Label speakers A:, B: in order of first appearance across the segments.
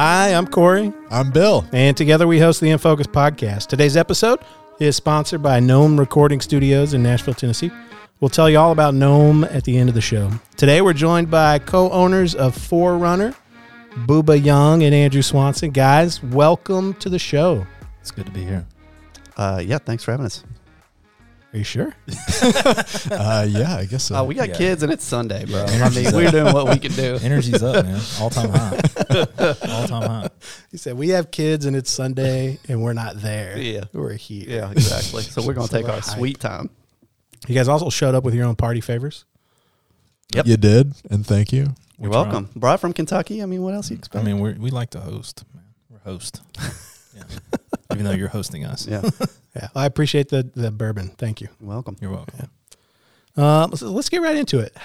A: Hi, I'm Corey,
B: I'm Bill.
A: and together we host the InFocus podcast. Today's episode is sponsored by Gnome Recording Studios in Nashville, Tennessee. We'll tell you all about Gnome at the end of the show. Today we're joined by co-owners of Forerunner, Booba Young and Andrew Swanson. Guys, welcome to the show.
C: It's good to be here.
D: Uh, yeah, thanks for having us.
A: Are you sure?
B: Uh, yeah, I guess so.
D: Uh, we got
C: Yeah.
D: kids and it's Sunday, bro.
C: Yeah.
D: I mean, we're doing what we can do.
C: Energy's up, man. All time high. All time high.
A: He said we have kids and it's Sunday and we're not there.
D: Yeah.
A: we're here.
D: Yeah, exactly. So we're gonna
A: So
D: take
A: we're
D: our
A: hyped.
D: sweet time.
A: You guys also showed up with your own party favors.
D: Yep.
B: You did, and thank you.
D: You're
C: We're
D: welcome. Brought from Kentucky. I mean, what else you expect?
C: I mean, we we like to host. Man. We're host. Yeah. Even though you're hosting us.
D: yeah,
A: Yeah, I appreciate the the bourbon. Thank you.
D: you're welcome.
C: You're welcome.
A: Um, so let's get right into it.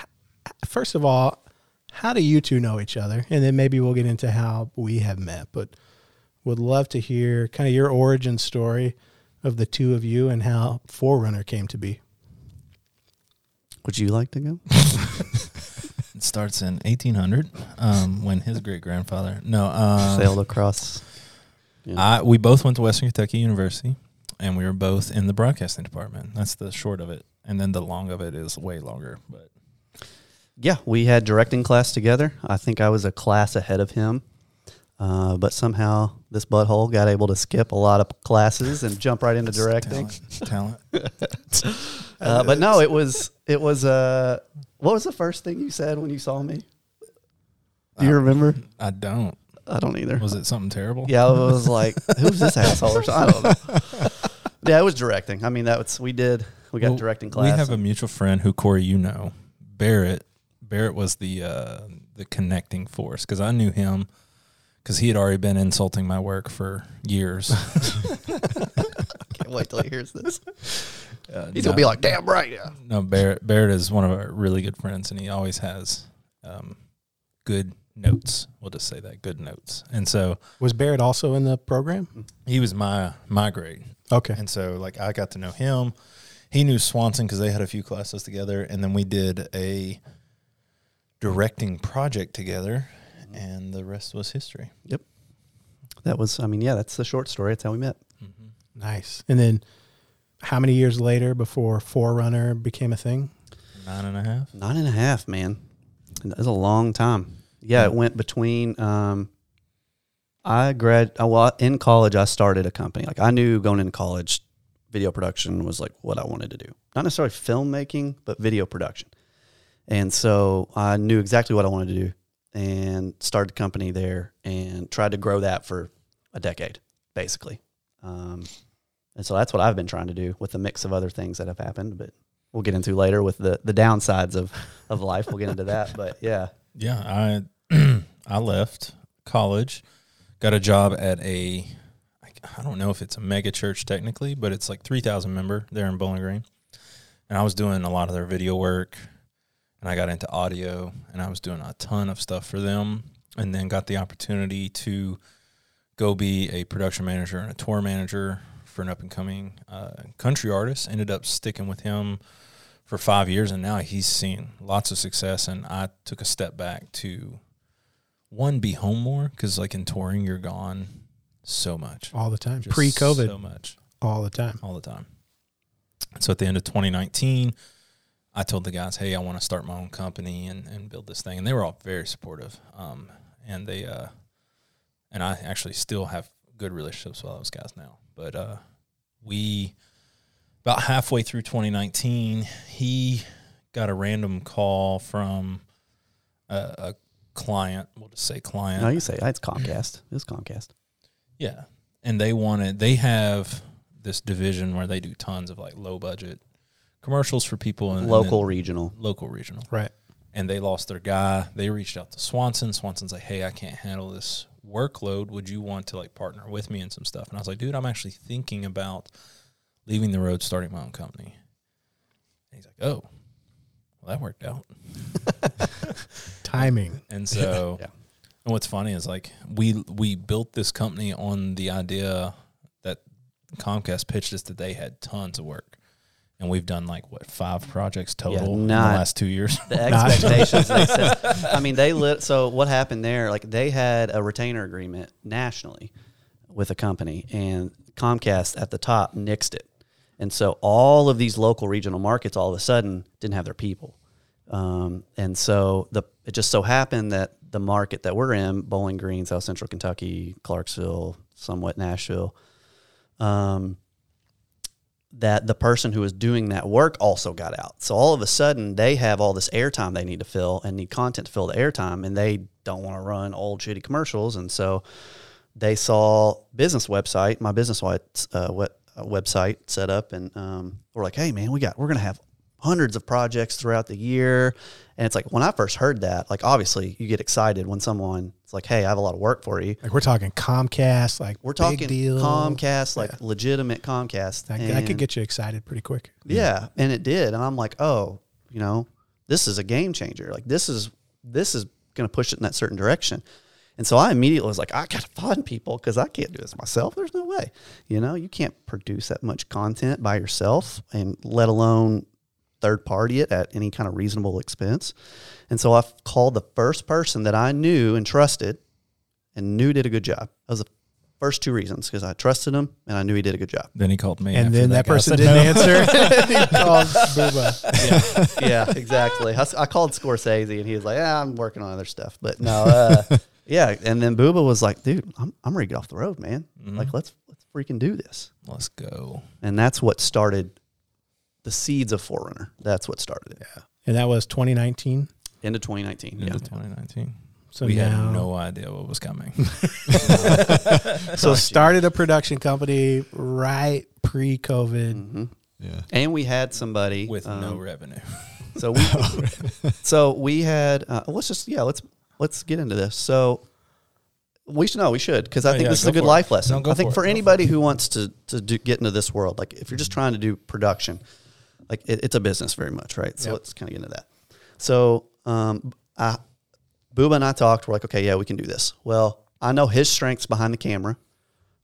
A: First of all, how do you two know each other? And then maybe we'll get into how we have met. But would love to hear kind of your origin story of the two of you and how Forerunner came to be.
D: Would you like to go?
C: It starts in 1800 um, when his great grandfather. No, uh,
D: Sailed across. Yeah.
C: I we both went to Western Kentucky University, and we were both in the broadcasting department. That's the short of it, and then the long of it is way longer. But
D: yeah, we had directing class together. I think I was a class ahead of him. Uh, but somehow this butthole got able to skip a lot of classes and jump right into directing.
C: talent, talent.
D: Uh, but no, it was it was uh what was the first thing you said when you saw me? Do you
C: Uh,
D: remember?
C: I don't.
D: I don't either.
C: Was it something terrible?
D: Yeah, I was like, who's this asshole or something? I don't know. Yeah, it was directing. I mean, that was we did. We got
C: Well,
D: directing class.
C: We have a mutual friend who Corey, you know, Barrett. Barrett was the uh, the connecting force because I knew him because he had already been insulting my work for years.
D: Can't wait till he hears this.
C: Uh,
D: He's
C: no,
D: gonna be like, damn right, yeah.
C: no, Barrett. Barrett is one of our really good friends, and he always has um, good notes. We'll just say that good notes. And so
A: Was Barrett also in the program?
C: he was my my grade.
A: Okay.
C: And so, like, I got to know him. He knew Swanson because they had a few classes together, and then we did a directing project together, and the rest was history. Yep.
D: That was. I mean, yeah, that's the short story. That's how we met. Mm-hmm.
A: Nice. And then how many years later before Forerunner became a thing?
C: Nine and a half.
D: Nine and a half, man. That's a long time. Yeah, it went between. Um, I grad. I, well, in college, I started a company. Like I knew going into college, video production was like what I wanted to do. Not necessarily filmmaking, but video production. And so I knew exactly what I wanted to do, and started a company there, and tried to grow that for a decade, basically. Um, and so that's what I've been trying to do with a mix of other things that have happened, but we'll get into later with the the downsides of of life. We'll get into that, but yeah,
C: Yeah, I I left college, got a job at a I don't know if it's a mega church technically, but it's like three thousand member there in Bowling Green, and I was doing a lot of their video work, and I got into audio, and I was doing a ton of stuff for them, and then got the opportunity to go be a production manager and a tour manager for an up and coming uh, country artist. Ended up sticking with him for five years, and now he's seen lots of success. And I took a step back to one be home more because, like in touring, you're gone so much,
A: All the time.
C: Just
A: Pre COVID,
C: so much
A: all the time.
C: all the time. So at the end of 2019, I told the guys, "Hey, I want to start my own company and, and build this thing," and they were all very supportive. Um, and they uh, and I actually still have good relationships with all those guys now. But uh, we about halfway through 2019, he got a random call from a, a client. We'll just say client.
D: no, you say it's Comcast. It's Comcast.
C: Yeah. And they wanted they have this division where they do tons of like low budget commercials for people and and
D: Local,
C: then
D: regional.
C: local regional.
A: Right.
C: And they lost their guy. They reached out to Swanson. Swanson's like, "Hey, I can't handle this workload. Would you want to like partner with me and some stuff?" And I was like, "Dude, I'm actually thinking about leaving the road, starting my own company." And he's like, "Oh, well, that worked out."
A: Timing.
C: And so,
D: Yeah.
C: and what's funny is like we we built this company on the idea that Comcast pitched us that they had tons of work, and we've done like what five projects total in the last two years.
D: the expectations they set. I mean, they lit. So what happened there? Like they had a retainer agreement nationally with a company, and Comcast at the top nixed it, and so all of these local regional markets all of a sudden didn't have their people, um, and so the it just so happened that the market that we're in, Bowling Green, South Central Kentucky, Clarksville, somewhat Nashville. Um, that the person who was doing that work also got out. So all of a sudden, they have all this airtime they need to fill and need content to fill the airtime, and they don't want to run old shitty commercials. And so they saw business website, my business uh, uh, website set up, and um, we're like, hey man, we got we're gonna have hundreds of projects throughout the year. And it's like when I first heard that, like obviously you get excited when someone it's like, hey, I have a lot of work for you.
A: Like we're talking Comcast, like
D: We're talking
A: deal.
D: Comcast, like legitimate Comcast.
A: That, that could get you excited pretty quick.
D: yeah, and it did, and I'm like, oh, you know, this is a game changer. Like this is this is going to push it in that certain direction. And so I immediately was like, I got to find people because I can't do this myself. There's no way. You know, you can't produce that much content by yourself, and let alone third party it at any kind of reasonable expense. And so I called the first person that I knew and trusted, and knew did a good job. That was the first two reasons because I trusted him and I knew he did a good job.
C: then he called me,
A: And
C: after
A: then that,
C: guy
A: person didn't
C: no.
A: answer. he called Booba.
D: yeah, exactly. I called Scorsese and he was like, "Yeah, I'm working on other stuff." But no, uh, yeah. And then Booba was like, "Dude, I'm I'm ready to get off the road, man. Like, let's let's freaking do this."
C: Let's go.
D: And that's what started the seeds of Forerunner. That's what started it. Yeah.
A: And that was 2019.
D: Into 2019.
C: Into
D: Yeah.
C: 2019.
A: So
C: we
A: now,
C: had no idea what was coming.
A: so started a production company right pre-COVID.
D: hmm
B: Yeah.
D: And we had somebody
C: with no
D: um,
C: revenue.
D: So we, so we had. Uh, let's just yeah. Let's let's get into this. So we should know we should because I
C: Oh,
D: think
C: yeah,
D: this is a good
C: for it.
D: life lesson.
C: No, go
D: I think
C: for
D: for,
C: it, go
D: anybody who wants to to do, get into this world, like if you're just trying to do production, like it, it's a business very much, right? So
A: Yep.
D: let's kind of get into that. So um, I, Booba and I talked. We're like, okay, yeah, we can do this. Well, I know his strengths behind the camera.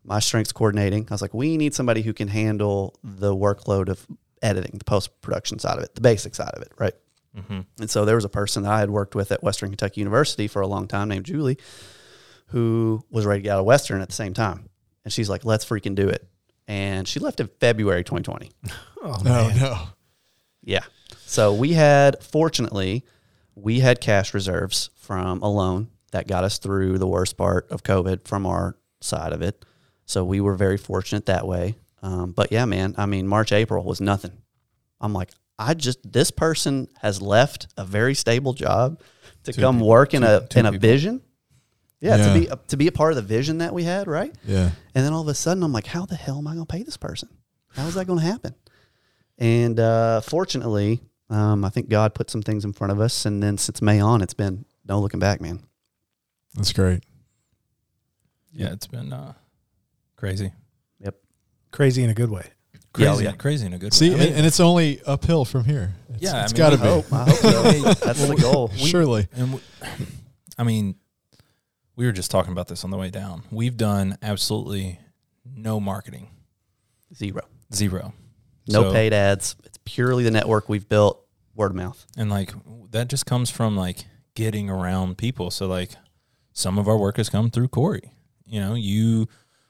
D: My strengths coordinating. I was like, we need somebody who can handle the workload of editing, the post production side of it, the basic side of it, right?
C: Mm-hmm.
D: And so there was a person that I had worked with at Western Kentucky University for a long time named Julie, who was ready to get out of Western at the same time. And she's like, let's freaking do it. And she left in February 2020.
A: Oh,
B: No, no.
D: Yeah. So we had, fortunately, we had cash reserves from a loan that got us through the worst part of COVID from our side of it. So we were very fortunate that way. Um, but yeah, man, I mean, March, April was nothing. I'm like, I just, this person has left a very stable job to
C: Two
D: come
C: people-
D: work in
C: two-
D: a,
C: two
D: in a
C: people.
D: vision. Yeah,
B: Yeah.
D: to be to be a part of the vision that we had, right?
B: Yeah.
D: And then all of a sudden, I'm like, how the hell am I going to pay this person? How is that going to happen? And uh, fortunately, um, I think God put some things in front of us. And then since May on, it's been no looking back, man.
B: That's great.
C: Yeah, it's been uh, crazy. Yep.
A: Crazy in a good way.
C: Crazy,
D: yeah.
C: crazy in a good
B: See,
C: way. I mean,
B: and, and it's only uphill from here. It's,
C: Yeah, I
B: it's
C: mean,
B: got to
C: we
B: be.
D: hope. I hope so. That's the goal.
B: Surely.
C: and we, I mean, we were just talking about this on the way down. We've done absolutely no marketing,
D: Zero.
C: zero.
D: No
C: So-
D: paid ads. It's purely the network we've built, word of mouth.
C: and like that just comes from like getting around people so like some of our work has come through corey you know you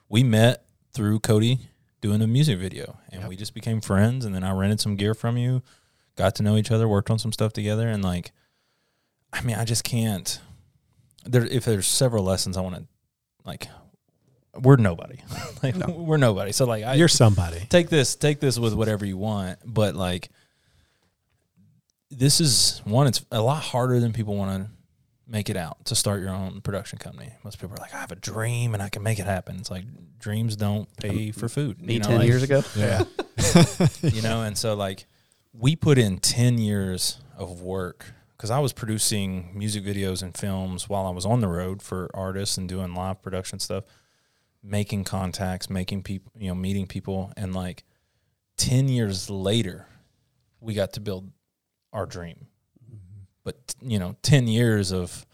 C: we met through cody doing a music video and we just became friends and then i rented some gear from you got to know each other worked on some stuff together and like i mean i just can't there if there's several lessons i want to like we're nobody like we're nobody so like i
A: You're somebody.
C: take this take this with whatever you want but like this is one it's a lot harder than people want to make it out to start your own production company most people are like i have a dream and i can make it happen it's like dreams don't pay for food
D: Me
C: you know,
D: 10
C: like-
D: years ago.
B: Yeah.
C: you know and so like we put in 10 years of work because i was producing music videos and films while i was on the road for artists and doing live production stuff making contacts making people you know meeting people and like 10 years later we got to build our dream mm-hmm. but you know 10 years of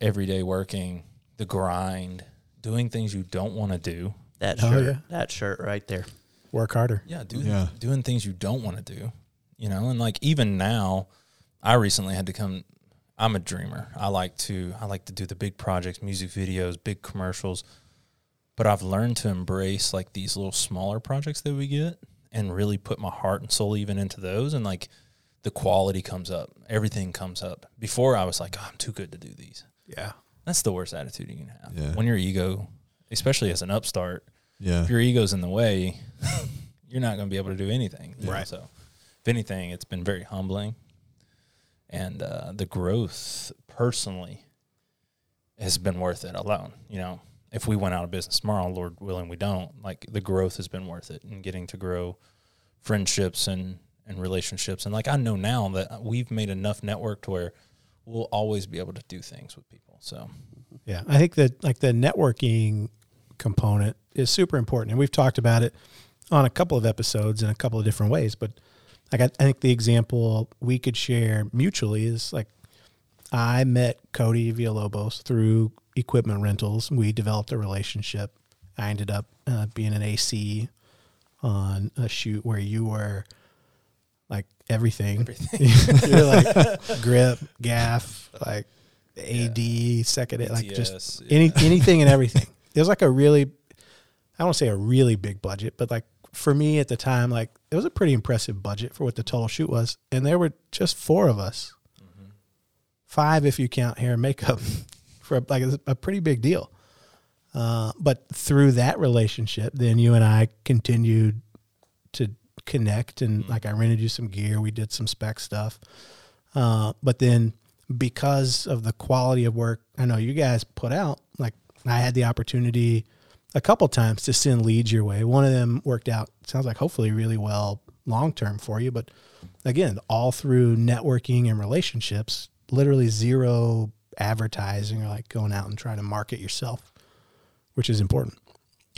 C: everyday working the grind doing things you don't want to do
D: That
A: Oh,
D: shirt.
A: yeah.
D: That shirt right there.
A: Work harder.
C: Yeah, do
B: Yeah.
C: doing things you don't want to do. You know, and like even now, I recently had to come. I'm a dreamer. I like to I like to do the big projects, music videos, big commercials. But I've learned to embrace like these little smaller projects that we get and really put my heart and soul even into those and like the quality comes up. Everything comes up. Before I was like, oh, I'm too good to do these.
A: Yeah.
C: That's the worst attitude you can have.
B: Yeah.
C: When your ego, especially as an upstart,
B: Yeah.
C: if your ego's in the way, you're not going to be able to do anything. you know?
A: Right.
C: So, if anything, it's been very humbling, and uh, the growth personally has been worth it alone. You know, if we went out of business tomorrow, Lord willing, we don't. Like the growth has been worth it, and getting to grow friendships and and relationships, and like I know now that we've made enough network to where we'll always be able to do things with people. So,
A: Yeah, I think that like the networking component is super important, and we've talked about it on a couple of episodes in a couple of different ways. But like I, I think the example we could share mutually is like I met Cody Villalobos through equipment rentals. We developed a relationship. I ended up uh, being an AC on a shoot where you were like everything.
C: everything.
A: You're like grip, gaff, like AD, second, like just
C: BTS,
A: any anything and everything. It was like a really, I don't want to say a really big budget, but like for me at the time, like it was a pretty impressive budget for what the total shoot was, and there were just four of us,
C: Mm-hmm.
A: five if you count hair and makeup, for like it's a pretty big deal. Uh, but through that relationship, then you and I continued to connect, and like I rented you some gear, we did some spec stuff. Uh, but then because of the quality of work I know you guys put out, like I had the opportunity a couple times to send leads your way. One of them worked out, sounds like hopefully really well long term for you. But again, all through networking and relationships, literally zero advertising or like going out and trying to market yourself, which is important.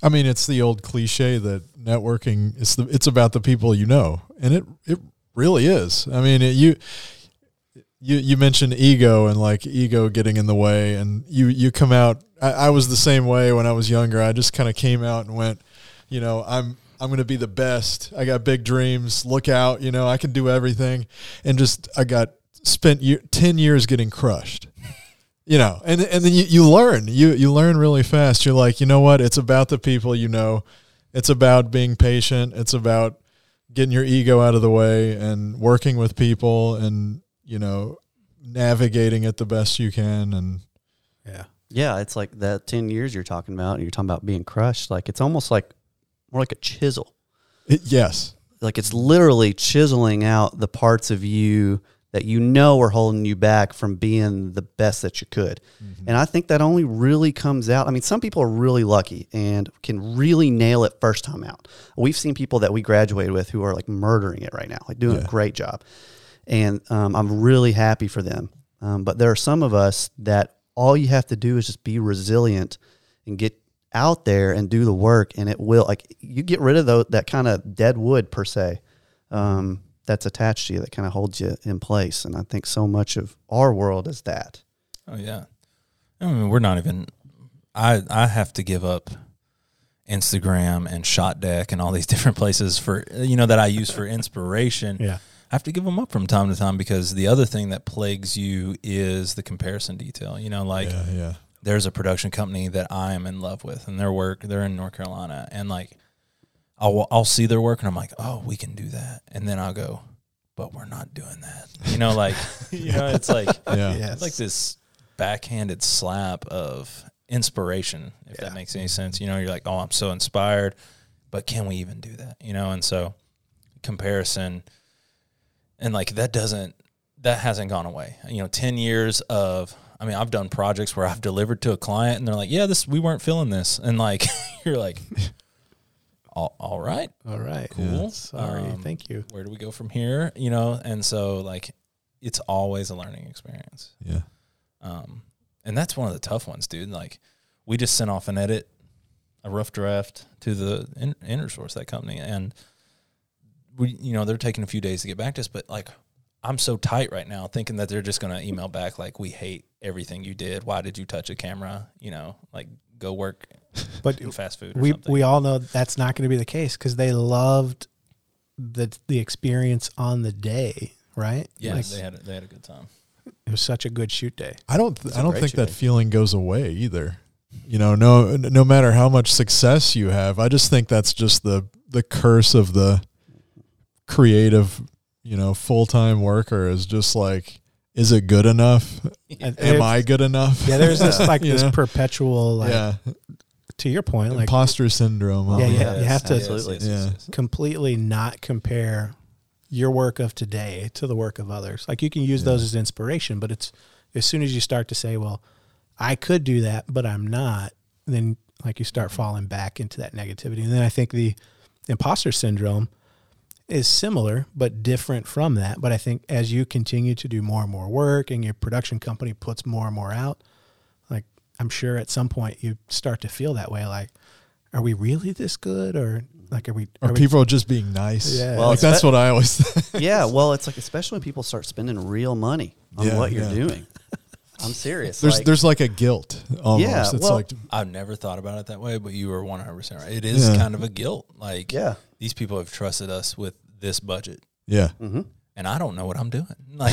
B: I mean, it's the old cliche that networking is the it's about the people you know, and it it really is. I mean, it, you you you mentioned ego and like ego getting in the way, and you you come out. I, I was the same way when I was younger. I just kind of came out and went, you know, I'm I'm going to be the best. I got big dreams. Look out, you know, I can do everything, and just I got spent year, ten years getting crushed you know and and then you, you learn you you learn really fast you're like you know what it's about the people you know it's about being patient it's about getting your ego out of the way and working with people and you know navigating it the best you can and
A: Yeah.
D: Yeah, it's like that 10 years you're talking about, and you're talking about being crushed. Like it's almost like more like a chisel.
B: it, yes
D: Like it's literally chiseling out the parts of you that you know are holding you back from being the best that you could. Mm-hmm. And I think that only really comes out. I mean, some people are really lucky and can really nail it first time out. We've seen people that we graduated with who are like murdering it right now, like doing
B: Yeah.
D: a great job. And um, I'm really happy for them. Um, but there are some of us that all you have to do is just be resilient and get out there and do the work, and it will like you get rid of tho- that kind of dead wood per se um, that's attached to you that kind of holds you in place. And I think so much of our world is that.
C: Oh yeah. I mean, we're not even. I I have to give up Instagram and ShotDeck and all these different places for you know that I use for inspiration.
A: Yeah.
C: I have to give them up from time to time because the other thing that plagues you is the comparison detail. You know, like
B: yeah yeah
C: there's a production company that I am in love with, and their work they're in North Carolina, and like I'll I'll see their work, and I'm like, oh, we can do that, and then I'll go, but we're not doing that. You know, like you know, it's like
B: yeah
A: Yes.
C: it's like this backhanded slap of inspiration, if
A: Yeah.
C: that makes any sense. You know, you're like, oh, I'm so inspired, but can we even do that? You know, and so comparison, and like that doesn't, that hasn't gone away. You know, 10 years of, I mean, I've done projects where I've delivered to a client and they're like, yeah, this, we weren't feeling this. And like, you're like, all, all right,
A: All right.
C: cool.
A: Sorry.
C: Um,
A: Thank you.
C: Where do we go from here? You know, and so like, it's always a learning experience.
B: yeah
C: Um, and that's one of the tough ones, dude. Like, we just sent off an edit, a rough draft to the in, InterSource, that company, and we, you know, they're taking a few days to get back to us. But like, I'm so tight right now, thinking that they're just gonna email back like, "We hate everything you did. Why did you touch a camera? You know, like, go work
A: But
C: fast food. Or
A: we
C: something.
A: we all know that's not going to be the case because they loved the the experience on the day, right?
C: yeah,
A: Like,
C: they had a, they had a good time.
A: it was such a good shoot day.
B: I don't. Th-
D: It's a
B: I don't think that
D: shooting.
B: feeling goes away either. You know, no, no matter how much success you have, I just think that's just the the curse of the creative, you know, full time worker is just like, is it good enough?
A: And
B: Am I good enough?
A: Yeah, there's this like this
B: know?
A: perpetual like
B: yeah,
A: to your point, like
B: imposter syndrome.
A: Yeah, yeah. you have to-
D: Absolutely.
B: Yeah.
A: completely not compare your work of today to the work of others. Like you can use those as inspiration, but it's as soon as you start to say, "Well, I could do that, but I'm not," then like you start falling back into that negativity. And then I think the imposter syndrome is similar but different from that. But I think as you continue to do more and more work and your production company puts more and more out, like I'm sure at some point you start to feel that way like are we really this good or like are we
B: Are
A: we-
B: people just being nice?
A: Yeah.
D: Well,
B: like that's what I always. Think.
D: yeah, well, it's like especially when people start spending real money on
B: Yeah,
D: what you're
B: yeah.
D: doing. I'm serious.
B: There's
D: like,
B: there's like a guilt almost.
D: Yeah,
B: it's
D: well-
B: like
C: I've never thought about it that way, but you were 100% right. It is
B: Yeah.
C: kind of a guilt. Like,
D: yeah.
C: these people have trusted us with this budget,
B: yeah,
D: hmm
C: and I don't know what I'm doing. Like,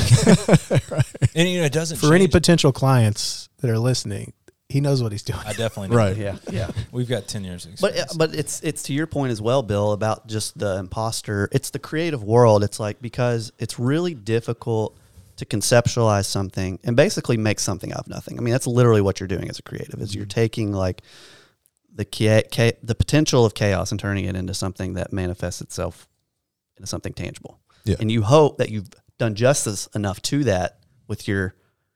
C: and you know, it doesn't
A: for any potential clients that are listening, he knows what he's doing.
C: I definitely know.
B: right.
D: Yeah, yeah.
C: We've got 10 years of
D: But but it's it's to your point as well, Bill, about just the imposter. It's the creative world. It's like because it's really difficult to conceptualize something and basically make something out of nothing. I mean, that's literally what you're doing as a creative. Is you're mm-hmm. taking like the cha- cha- the potential of chaos and turning it into something that manifests itself into something tangible.
B: Yeah.
D: And you hope that you've done justice enough to that with your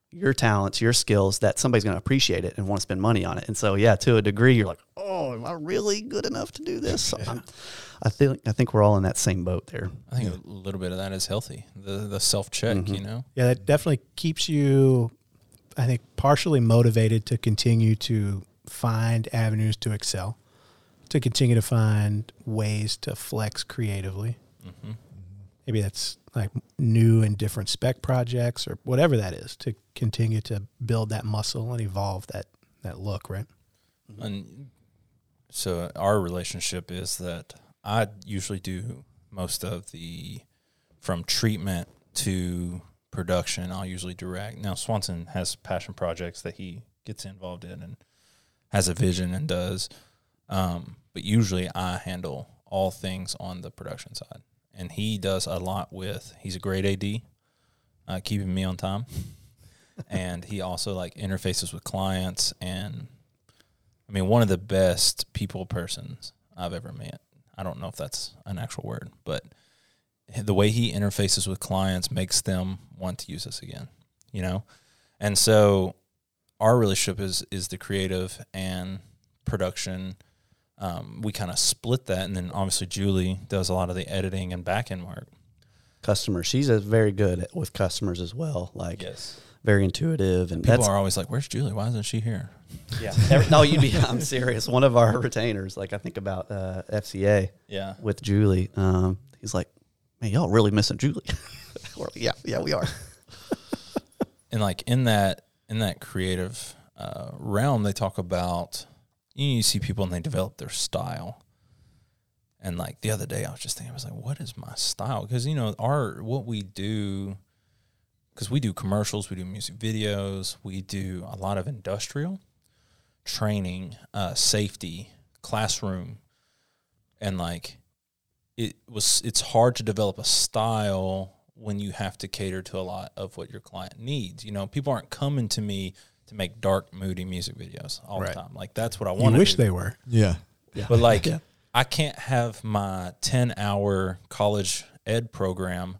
D: your talents, your skills, that somebody's going to appreciate it and want to spend money on it. And so, yeah, to a degree, you're like, oh, am I really good enough to do this? I'm, I think I think we're all in that same boat there.
C: I think a little bit of that is healthy. The the self check,
D: Mm-hmm.
C: you know.
A: Yeah, that definitely keeps you, I think, partially motivated to continue to find avenues to excel, to continue to find ways to flex creatively.
C: hmm
A: Maybe that's like new and different spec projects or whatever that is to continue to build that muscle and evolve that that look, right?
C: And so our relationship is that I usually do most of the from treatment to production. I'll usually direct. Now Swanson has passion projects that he gets involved in and has a vision and does. Um, but usually I handle all things on the production side, and he does a lot with. He's a great AD, uh, keeping me on time, and he also like interfaces with clients and I mean, one of the best people persons I've ever met. I don't know if that's an actual word, but the way he interfaces with clients makes them want to use us again, you know? And so our relationship is is the creative and production. Um, we kind of split that, and then obviously Julie does a lot of the editing and back end work.
D: Customer, she's a very good at, with customers as well. Like
C: Yes,
D: very intuitive, and
C: people are always like, "Where's Julie? Why isn't she here?"
D: Yeah. Every- no, you'd be. I'm serious. One of our retainers, like I think about uh, FCA
C: Yeah,
D: with Julie. Um, he's like, man, y'all really missing Julie. We're like, yeah, yeah, we are.
C: and like in that in that creative uh, realm, they talk about you, know, you see people and they develop their style. And like the other day, I was just thinking, I was like, what is my style? Because you know, our what we do, because we do commercials, we do music videos, we do a lot of industrial training, uh, safety, classroom, and like it was. It's hard to develop a style when you have to cater to a lot of what your client needs. You know, people aren't coming to me to make dark, moody music videos all
A: Right.
C: the time. Like that's what I
A: You
C: want.
A: wish
C: do.
A: they were.
B: Yeah.
C: But like,
D: Yeah.
C: I can't have my ten-hour college ed program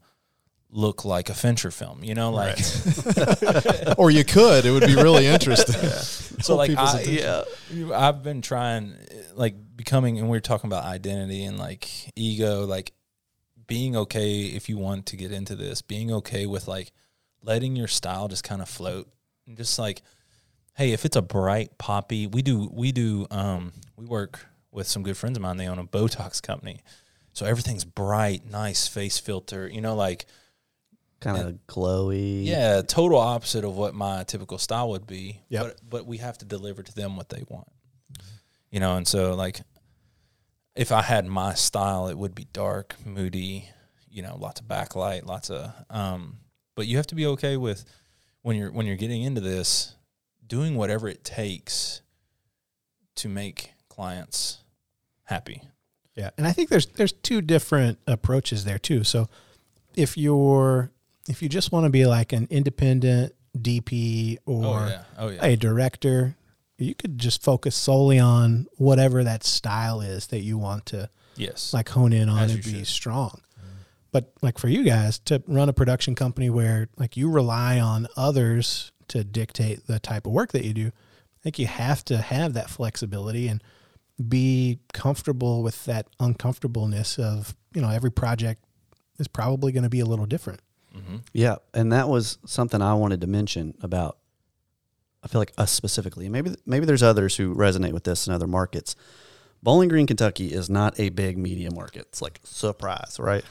C: look like a Fincher film. You know, like
B: or you could. It would be really interesting. Yeah.
C: so. Like, I,
B: attention.
C: yeah, I've been trying, like, becoming, and we are talking about identity and like ego, like being okay if you want to get into this, being okay with like letting your style just kind of float and just like, hey, if it's a bright poppy, we do, we do, um, we work with some good friends of mine. They own a Botox company. So everything's bright, nice face filter, you know, like,
D: Kind of glowy.
C: yeah, total opposite of what my typical style would be.
A: Yep.
C: But but we have to deliver to them what they want. you know, and so like if I had my style, it would be dark, moody, you know, lots of backlight, lots of um but you have to be okay with when you're when you're getting into this doing whatever it takes to make clients happy.
A: Yeah, and I think there's there's two different approaches there too. So if you're if you just want to be like an independent DP oh, or
C: oh yeah. Oh yeah.
A: a director, you could just focus solely on whatever that style is that you want to
C: yes.
A: like hone in on
C: As
A: and be
C: should.
A: strong. Mm-hmm. But like for you guys to run a production company where like you rely on others to dictate the type of work that you do, I think you have to have that flexibility and be comfortable with that uncomfortableness of, you know, every project is probably going to be a little different.
C: Mm-hmm.
D: Yeah, and that was something I wanted to mention about. I feel like us specifically, and maybe maybe there's others who resonate with this in other markets. Bowling Green, Kentucky is not a big media market. It's like surprise, right?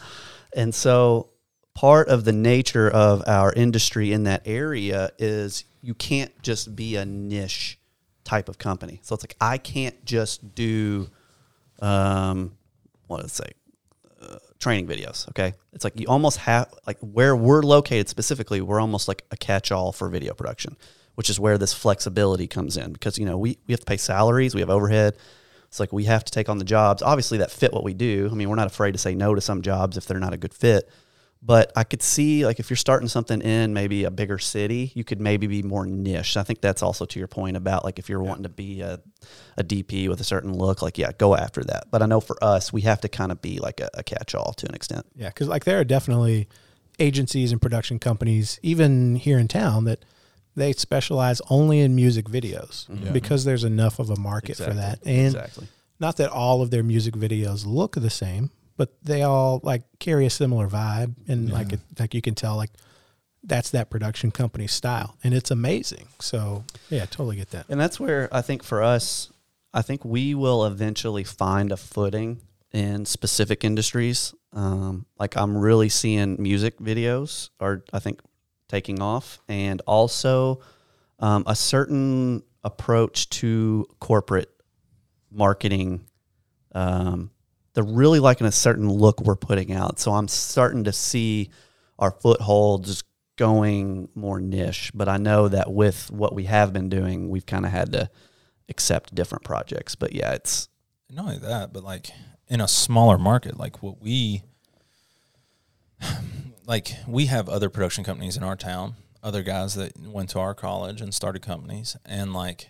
D: and so part of the nature of our industry in that area is you can't just be a niche type of company. So it's like I can't just do um what it say? Training videos. Okay, it's like you almost have like where we're located specifically. We're almost like a catch-all for video production, which is where this flexibility comes in because you know we we have to pay salaries, we have overhead. It's like we have to take on the jobs, obviously that fit what we do. I mean, we're not afraid to say no to some jobs if they're not a good fit. But I could see like if you're starting something in maybe a bigger city, you could maybe be more niche. I think that's also to your point about like if you're wanting to be a, a DP with a certain look, like yeah, go after that. But I know for us, we have to kind of be like a, a catch-all to an extent.
A: Yeah, because like there are definitely agencies and production companies, even here in town, that they specialize only in music videos mm-hmm.
B: Yeah.
A: because there's enough of a market for that. And
D: exactly.
A: not that all of their music videos look the same, but they all like carry a similar vibe, and like it, like you can tell like that's that production company style, and it's amazing. So yeah, totally get that.
D: And that's where I think for us, I think we will eventually find a footing in specific industries. Um, like I'm really seeing music videos are, I think, taking off, and also um, a certain approach to corporate marketing. Um, they're really liking a certain look we're putting out. So I'm starting to see our footholds going more niche. But I know that with what we have been doing, we've kind of had to accept different projects. But yeah, it's
C: not only that, but like in a smaller market, like what we like we have other production companies in our town, other guys that went to our college and started companies and like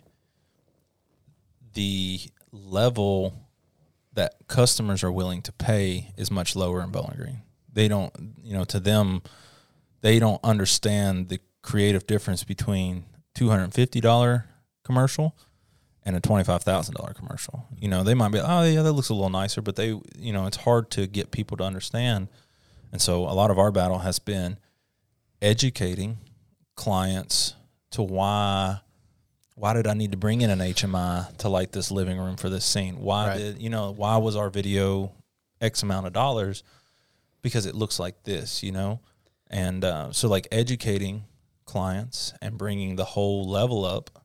C: the level that customers are willing to pay is much lower in Bowling Green. They don't, you know, to them, they don't understand the creative difference between two hundred and fifty dollar commercial and a twenty five thousand dollar commercial. You know, they might be, oh yeah, that looks a little nicer, but they, you know, it's hard to get people to understand. And so a lot of our battle has been educating clients to why why did I need to bring in an HMI to light this living room for this scene? Why
A: Right.
C: did you know why was our video X amount of dollars? Because it looks like this, you know, and uh, so like educating clients and bringing the whole level up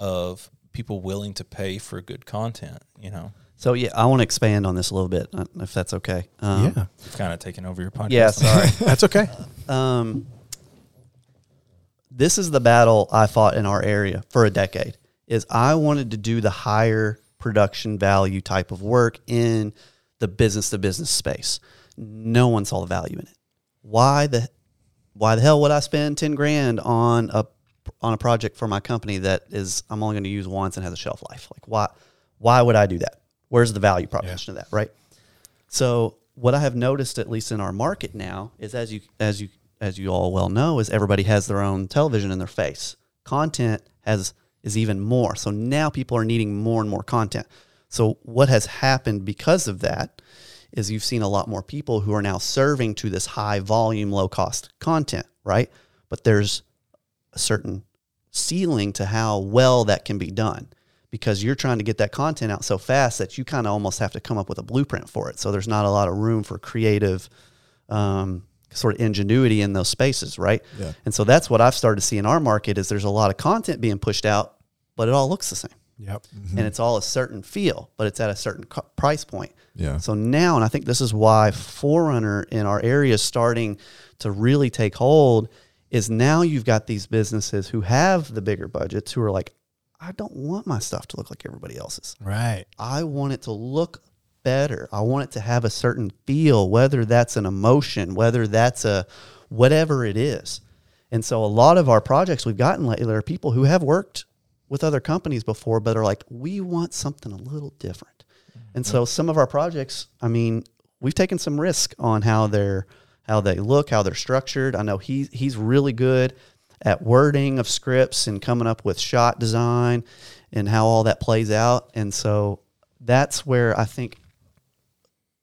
C: of people willing to pay for good content. You know,
D: so yeah. I want to expand on this a little bit, uh, if that's okay. Um,
A: yeah,
C: we've kind of taken over your podcast.
D: Yeah. Sorry.
A: that's okay.
D: um, this is the battle I fought in our area for a decade. Is I wanted to do the higher production value type of work in the business to business space. No one saw the value in it. Why the why the hell would I spend ten grand on a on a project for my company that is I'm only going to use once and has a shelf life? Like why why would I do that? Where's the value proposition of that, right? So what I have noticed, at least in our market now, is as you as you as you all well know, is everybody has their own television in their face. Content has is even more. So now people are needing more and more content. So what has happened because of that is you've seen a lot more people who are now serving to this high volume, low cost content, right? But there's a certain ceiling to how well that can be done because you're trying to get that content out so fast that you kind of almost have to come up with a blueprint for it. So there's not a lot of room for creative um, sort of ingenuity in those spaces, right?
B: Yeah.
D: And so that's what I've started to see in our market is there's a lot of content being pushed out, but it all looks the same.
A: Yep.
D: and it's all a certain feel, but it's at a certain co- price point.
B: Yeah.
D: So now, and I think this is why Forerunner in our area is starting to really take hold, is now you've got these businesses who have the bigger budgets who are like, I don't want my stuff to look like everybody else's.
A: Right.
D: I want it to look better. I want it to have a certain feel, whether that's an emotion, whether that's a whatever it is. And so a lot of our projects we've gotten lately are people who have worked with other companies before, but are like, we want something a little different. And so mm-hmm. some of our projects, I mean, we've taken some risk on how they're how they look, how they're structured. I know he he's really good at wording of scripts and coming up with shot design and how all that plays out. And so that's where I think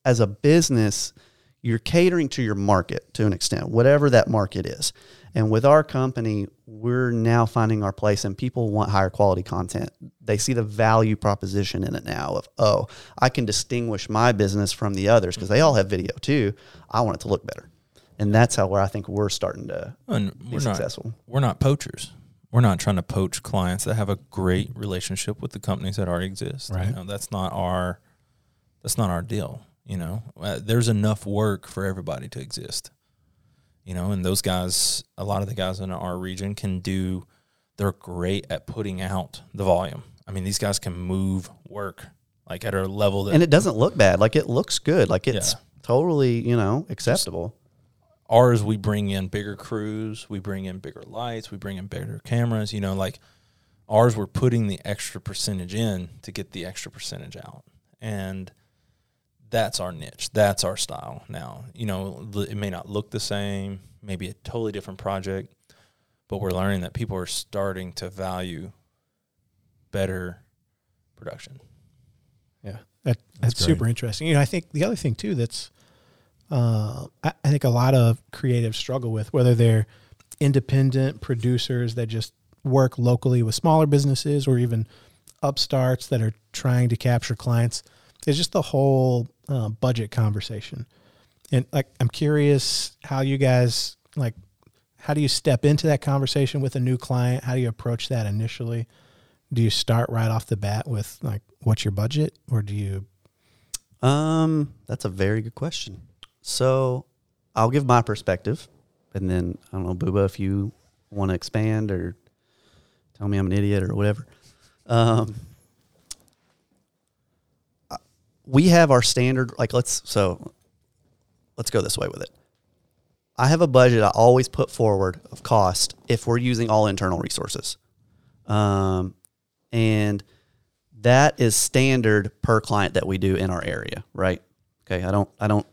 D: as a business, you're catering to your market to an extent, whatever that market is. And with our company, we're now finding our place and people want higher quality content. They see the value proposition in it now of, oh, I can distinguish my business from the others because they all have video too. I want it to look better. And that's how where I think we're starting to
C: And
D: be
C: we're not
D: successful.
C: we're not poachers. We're not trying to poach clients that have a great relationship with the companies that already exist.
A: Right.
C: You know, that's not our that's not our deal. You know, uh, there's enough work for everybody to exist. You know, and those guys, a lot of the guys in our region can do. They're great at putting out the volume. I mean, these guys can move work like at a level that
D: And it doesn't look bad. Like it looks good. Like it's
C: Yeah.
D: totally, you know, acceptable.
C: ours we bring in bigger crews we bring in bigger lights we bring in bigger cameras you know like ours we're putting the extra percentage in to get the extra percentage out and that's our niche that's our style now you know it may not look the same maybe a totally different project but we're learning that people are starting to value better production
A: Yeah, that, that's,
B: great.
A: super interesting. You know, I think the other thing too that's uh, I, I think a lot of creatives struggle with whether they're independent producers that just work locally with smaller businesses or even upstarts that are trying to capture clients. It's just the whole uh, budget conversation, and like I'm curious how you guys like. How do you step into that conversation with a new client? How do you approach that initially? Do you start right off the bat with like what's your budget or do you
D: Um, that's a very good question. So I'll give my perspective and then I don't know, Booba, if you want to expand or tell me I'm an idiot or whatever. Um, we have our standard like let's so let's go this way with it. I have a budget I always put forward of cost if we're using all internal resources. Um, and that is standard per client that we do in our area, right? Okay, I don't I don't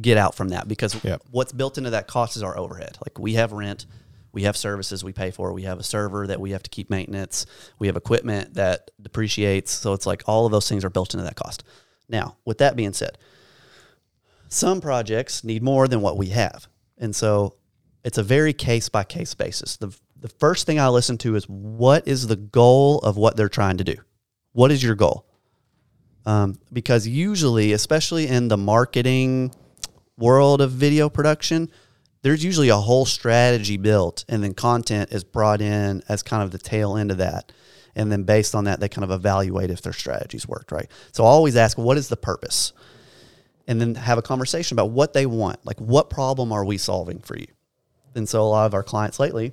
D: get out from that because
A: Yep.
D: what's built into that cost is our overhead. Like we have rent, we have services we pay for, we have a server that we have to keep maintenance, we have equipment that depreciates. So it's like all of those things are built into that cost. Now, with that being said, some projects need more than what we have. And so it's a very case by case basis. The, the first thing I listen to is what is the goal of what they're trying to do? What is your goal? Um, because usually, especially in the marketing world of video production, there's usually a whole strategy built, and then content is brought in as kind of the tail end of that. And then based on that, they kind of evaluate if their strategies worked, right? So I always ask, what is the purpose? And then have a conversation about what they want. Like, what problem are we solving for you? And so a lot of our clients lately,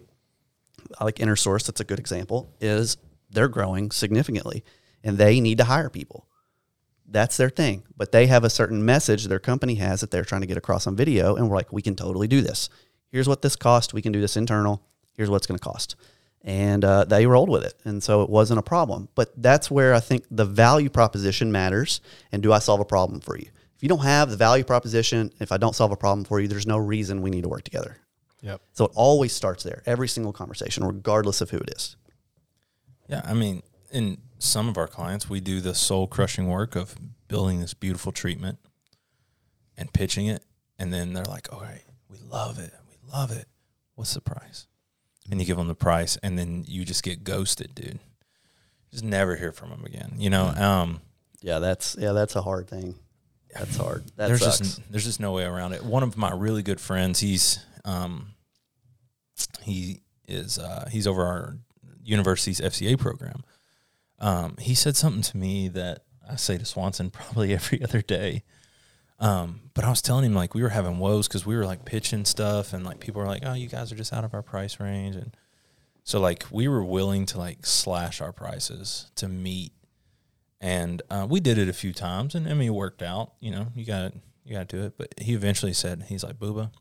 D: like InnerSource, that's a good example, is they're growing significantly and they need to hire people. That's their thing. But they have a certain message their company has that they're trying to get across on video. And we're like, we can totally do this. Here's what this cost. We can do this internal. Here's what it's going to cost. And uh, they rolled with it. And so it wasn't a problem. But that's where I think the value proposition matters. And do I solve a problem for you? If you don't have the value proposition, if I don't solve a problem for you, there's no reason we need to work together.
A: Yep.
D: So it always starts there, every single conversation, regardless of who it is.
C: Yeah, I mean, in some of our clients, we do the soul crushing work of building this beautiful treatment and pitching it, and then they're like, "All right, we love it, we love it. What's the price?" And you give them the price, and then you just get ghosted, dude. Just never hear from them again. You know, um,
D: Yeah, that's yeah, that's a hard thing. That's hard. That
C: there's
D: sucks.
C: just there's just no way around it. One of my really good friends, he's um, he is uh, he's over our university's FCA program. Um, he said something to me that I say to Swanson probably every other day. Um, but I was telling him like we were having woes because we were like pitching stuff and like people were like, "Oh, you guys are just out of our price range," and so like we were willing to like slash our prices to meet, and uh, we did it a few times, and I mean it worked out. You know, you got you got to do it. But he eventually said, he's like, "Booba,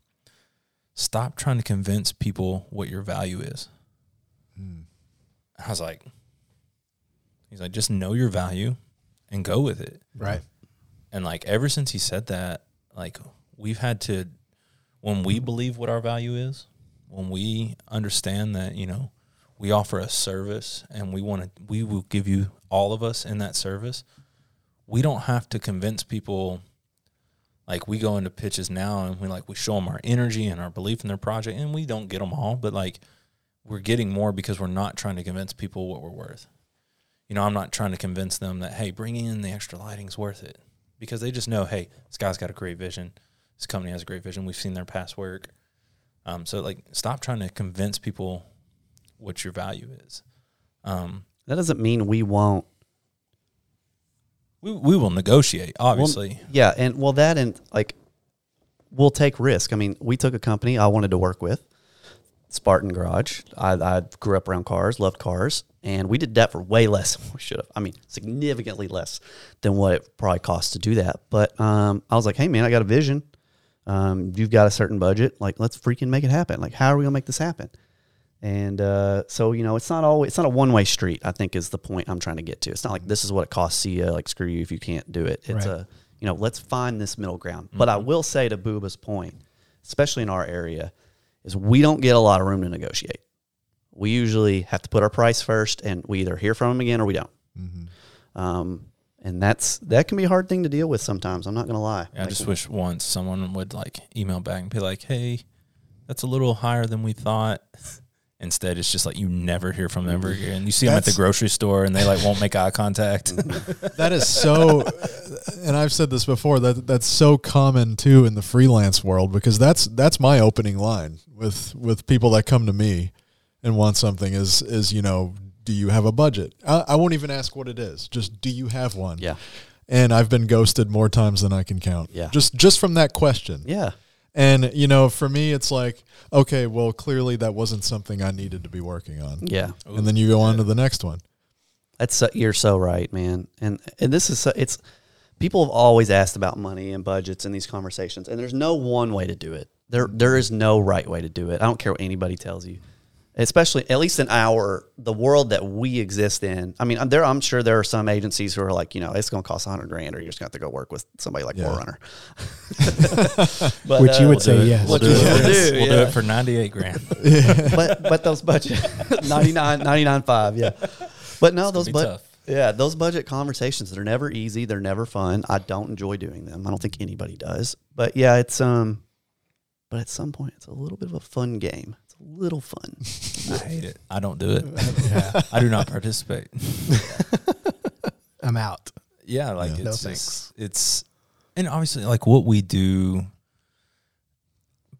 C: stop trying to convince people what your value is." I was like, he's like, just know your value and go with it.
A: Right.
C: And like ever since he said that, like we've had to when we believe what our value is, when we understand that, you know, we offer a service and we want to we will give you all of us in that service, we don't have to convince people like we go into pitches now and we like we show them our energy and our belief in their project and we don't get them all, but like we're getting more because we're not trying to convince people what we're worth. You know, I'm not trying to convince them that hey, bringing in the extra lighting's worth it because they just know, hey, this guy's got a great vision. This company has a great vision. We've seen their past work. Um, so like, stop trying to convince people what your value is. Um,
D: That doesn't mean we won't.
C: we we will negotiate, obviously.
D: Well, yeah, and well, that and like, we'll take risk. I mean, we took a company I wanted to work with, Spartan Garage. I, I grew up around cars, loved cars, and we did that for way less than we should have. I mean, significantly less than what it probably costs to do that. But um, I was like, hey, man, I got a vision. Um, you've got a certain budget. Like, let's freaking make it happen. Like, how are we gonna make this happen? And uh, so, you know, it's not always it's not a one way street. I think is the point I'm trying to get to. It's not like this is what it costs you. Like, screw you if you can't do it. It's
A: Right.
D: a you know, let's find this middle ground. But I will say to Booba's point, especially in our area, is we don't get a lot of room to negotiate. We usually have to put our price first, and we either hear from them again or we don't. Um, and that's that can be a hard thing to deal with sometimes. I'm not gonna lie.
C: I
D: Like,
C: just wish once someone would like email back and be like, "Hey, that's a little higher than we thought." Instead, it's just like you never hear from them ever again. You see them at the grocery store and they like won't make eye contact.
B: That is so, and I've said this before. That that's so common too in the freelance world because that's that's my opening line with with people that come to me and want something is is you know do you have a budget? I, I won't even ask what it is. Just do you have one?
D: yeah,
B: And I've been ghosted more times than I can count.
D: Yeah.
B: Just just from that question.
D: yeah,
B: And you know, for me, it's like, okay, well, clearly that wasn't something I needed to be working on.
D: yeah.
B: And then you go on to the next one.
D: That's so, you're so right, man. And and this is so, it's people have always asked about money and budgets in these conversations, and there's no one way to do it. There there is no right way to do it. I don't care what anybody tells you. Especially, at least in our the world that we exist in. I mean, there I'm sure there are some agencies who are like, you know, it's going to cost a hundred grand, or you're just going to have to go work with somebody like
B: Yeah.
D: Forerunner. but,
A: Which you
D: uh,
A: would say
C: do it.
A: yes.
C: We'll
D: What
C: do
D: you
C: it.
D: will do,
C: We'll do it for ninety eight grand.
D: but but those budget 99 99.5 yeah but no those but
C: tough.
D: yeah those budget conversations they're never easy they're never fun i don't enjoy doing them i don't think anybody does but yeah it's um but at some point it's a little bit of a fun game it's a little fun
C: I hate it. I don't do it. I do not participate.
A: I'm out.
C: Yeah, like
B: Yeah.
A: No
C: it's
A: thanks.
C: just- it's and obviously like what we do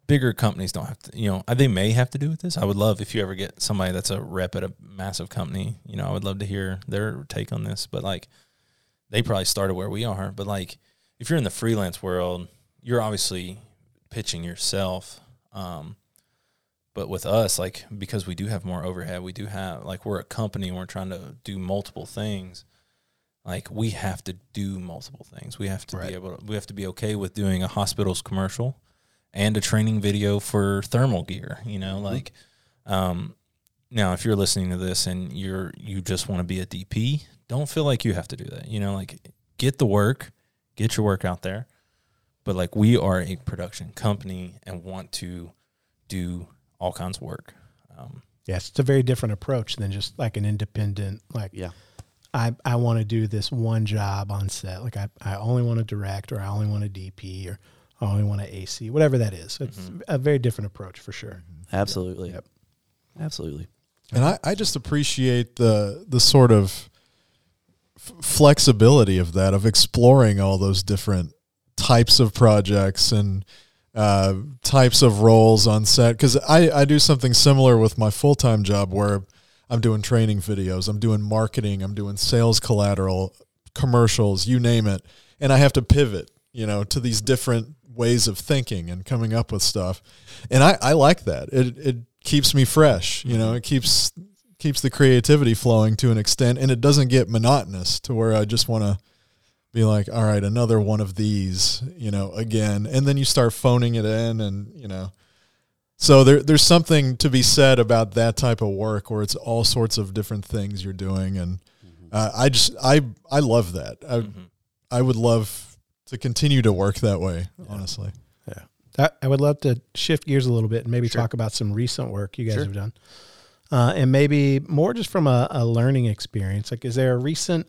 C: bigger companies don't have to you know they may have to do with this i would love if you ever get somebody that's a rep at a massive company you know i would love to hear their take on this but like they probably started where we are but like if you're in the freelance world you're obviously pitching yourself um but with us like because we do have more overhead we do have like we're a company and we're trying to do multiple things like we have to do multiple things. We have to
A: Right.
C: be able to, we have to be okay with doing a hospital's commercial and a training video for thermal gear, you know, like um now if you're listening to this and you're you just want to be a DP, don't feel like you have to do that. You know, like get the work, get your work out there. But like we are a production company and want to do all kinds of work. Um
A: Yes, it's a very different approach than just like an independent, like,
D: yeah
A: I, I want to do this one job on set. Like I, I only want to direct or I only want to DP or I only want to AC, whatever that is. It's a very different approach for sure.
D: absolutely
A: Yep.
D: absolutely
B: And I, I just appreciate the the sort of f- flexibility of that, of exploring all those different types of projects and uh, types of roles on set. Because I, I do something similar with my full time job where I'm doing training videos, I'm doing marketing, I'm doing sales collateral, commercials, you name it. And I have to pivot, you know, to these different ways of thinking and coming up with stuff. And I, I like that. It it keeps me fresh, you know, it keeps keeps the creativity flowing to an extent and it doesn't get monotonous to where I just want to be like, all right, another one of these, you know, again. And then you start phoning it in and, you know, so there, there's something to be said about that type of work where it's all sorts of different things you're doing. And uh, I just, I, I love that. I,
C: Mm-hmm.
B: I would love to continue to work that way, honestly.
A: Yeah. I, I would love to shift gears a little bit and maybe
D: Sure.
A: talk about some recent work you guys
D: Sure.
A: have done. Uh, and maybe more just from a, a learning experience. Like, is there a recent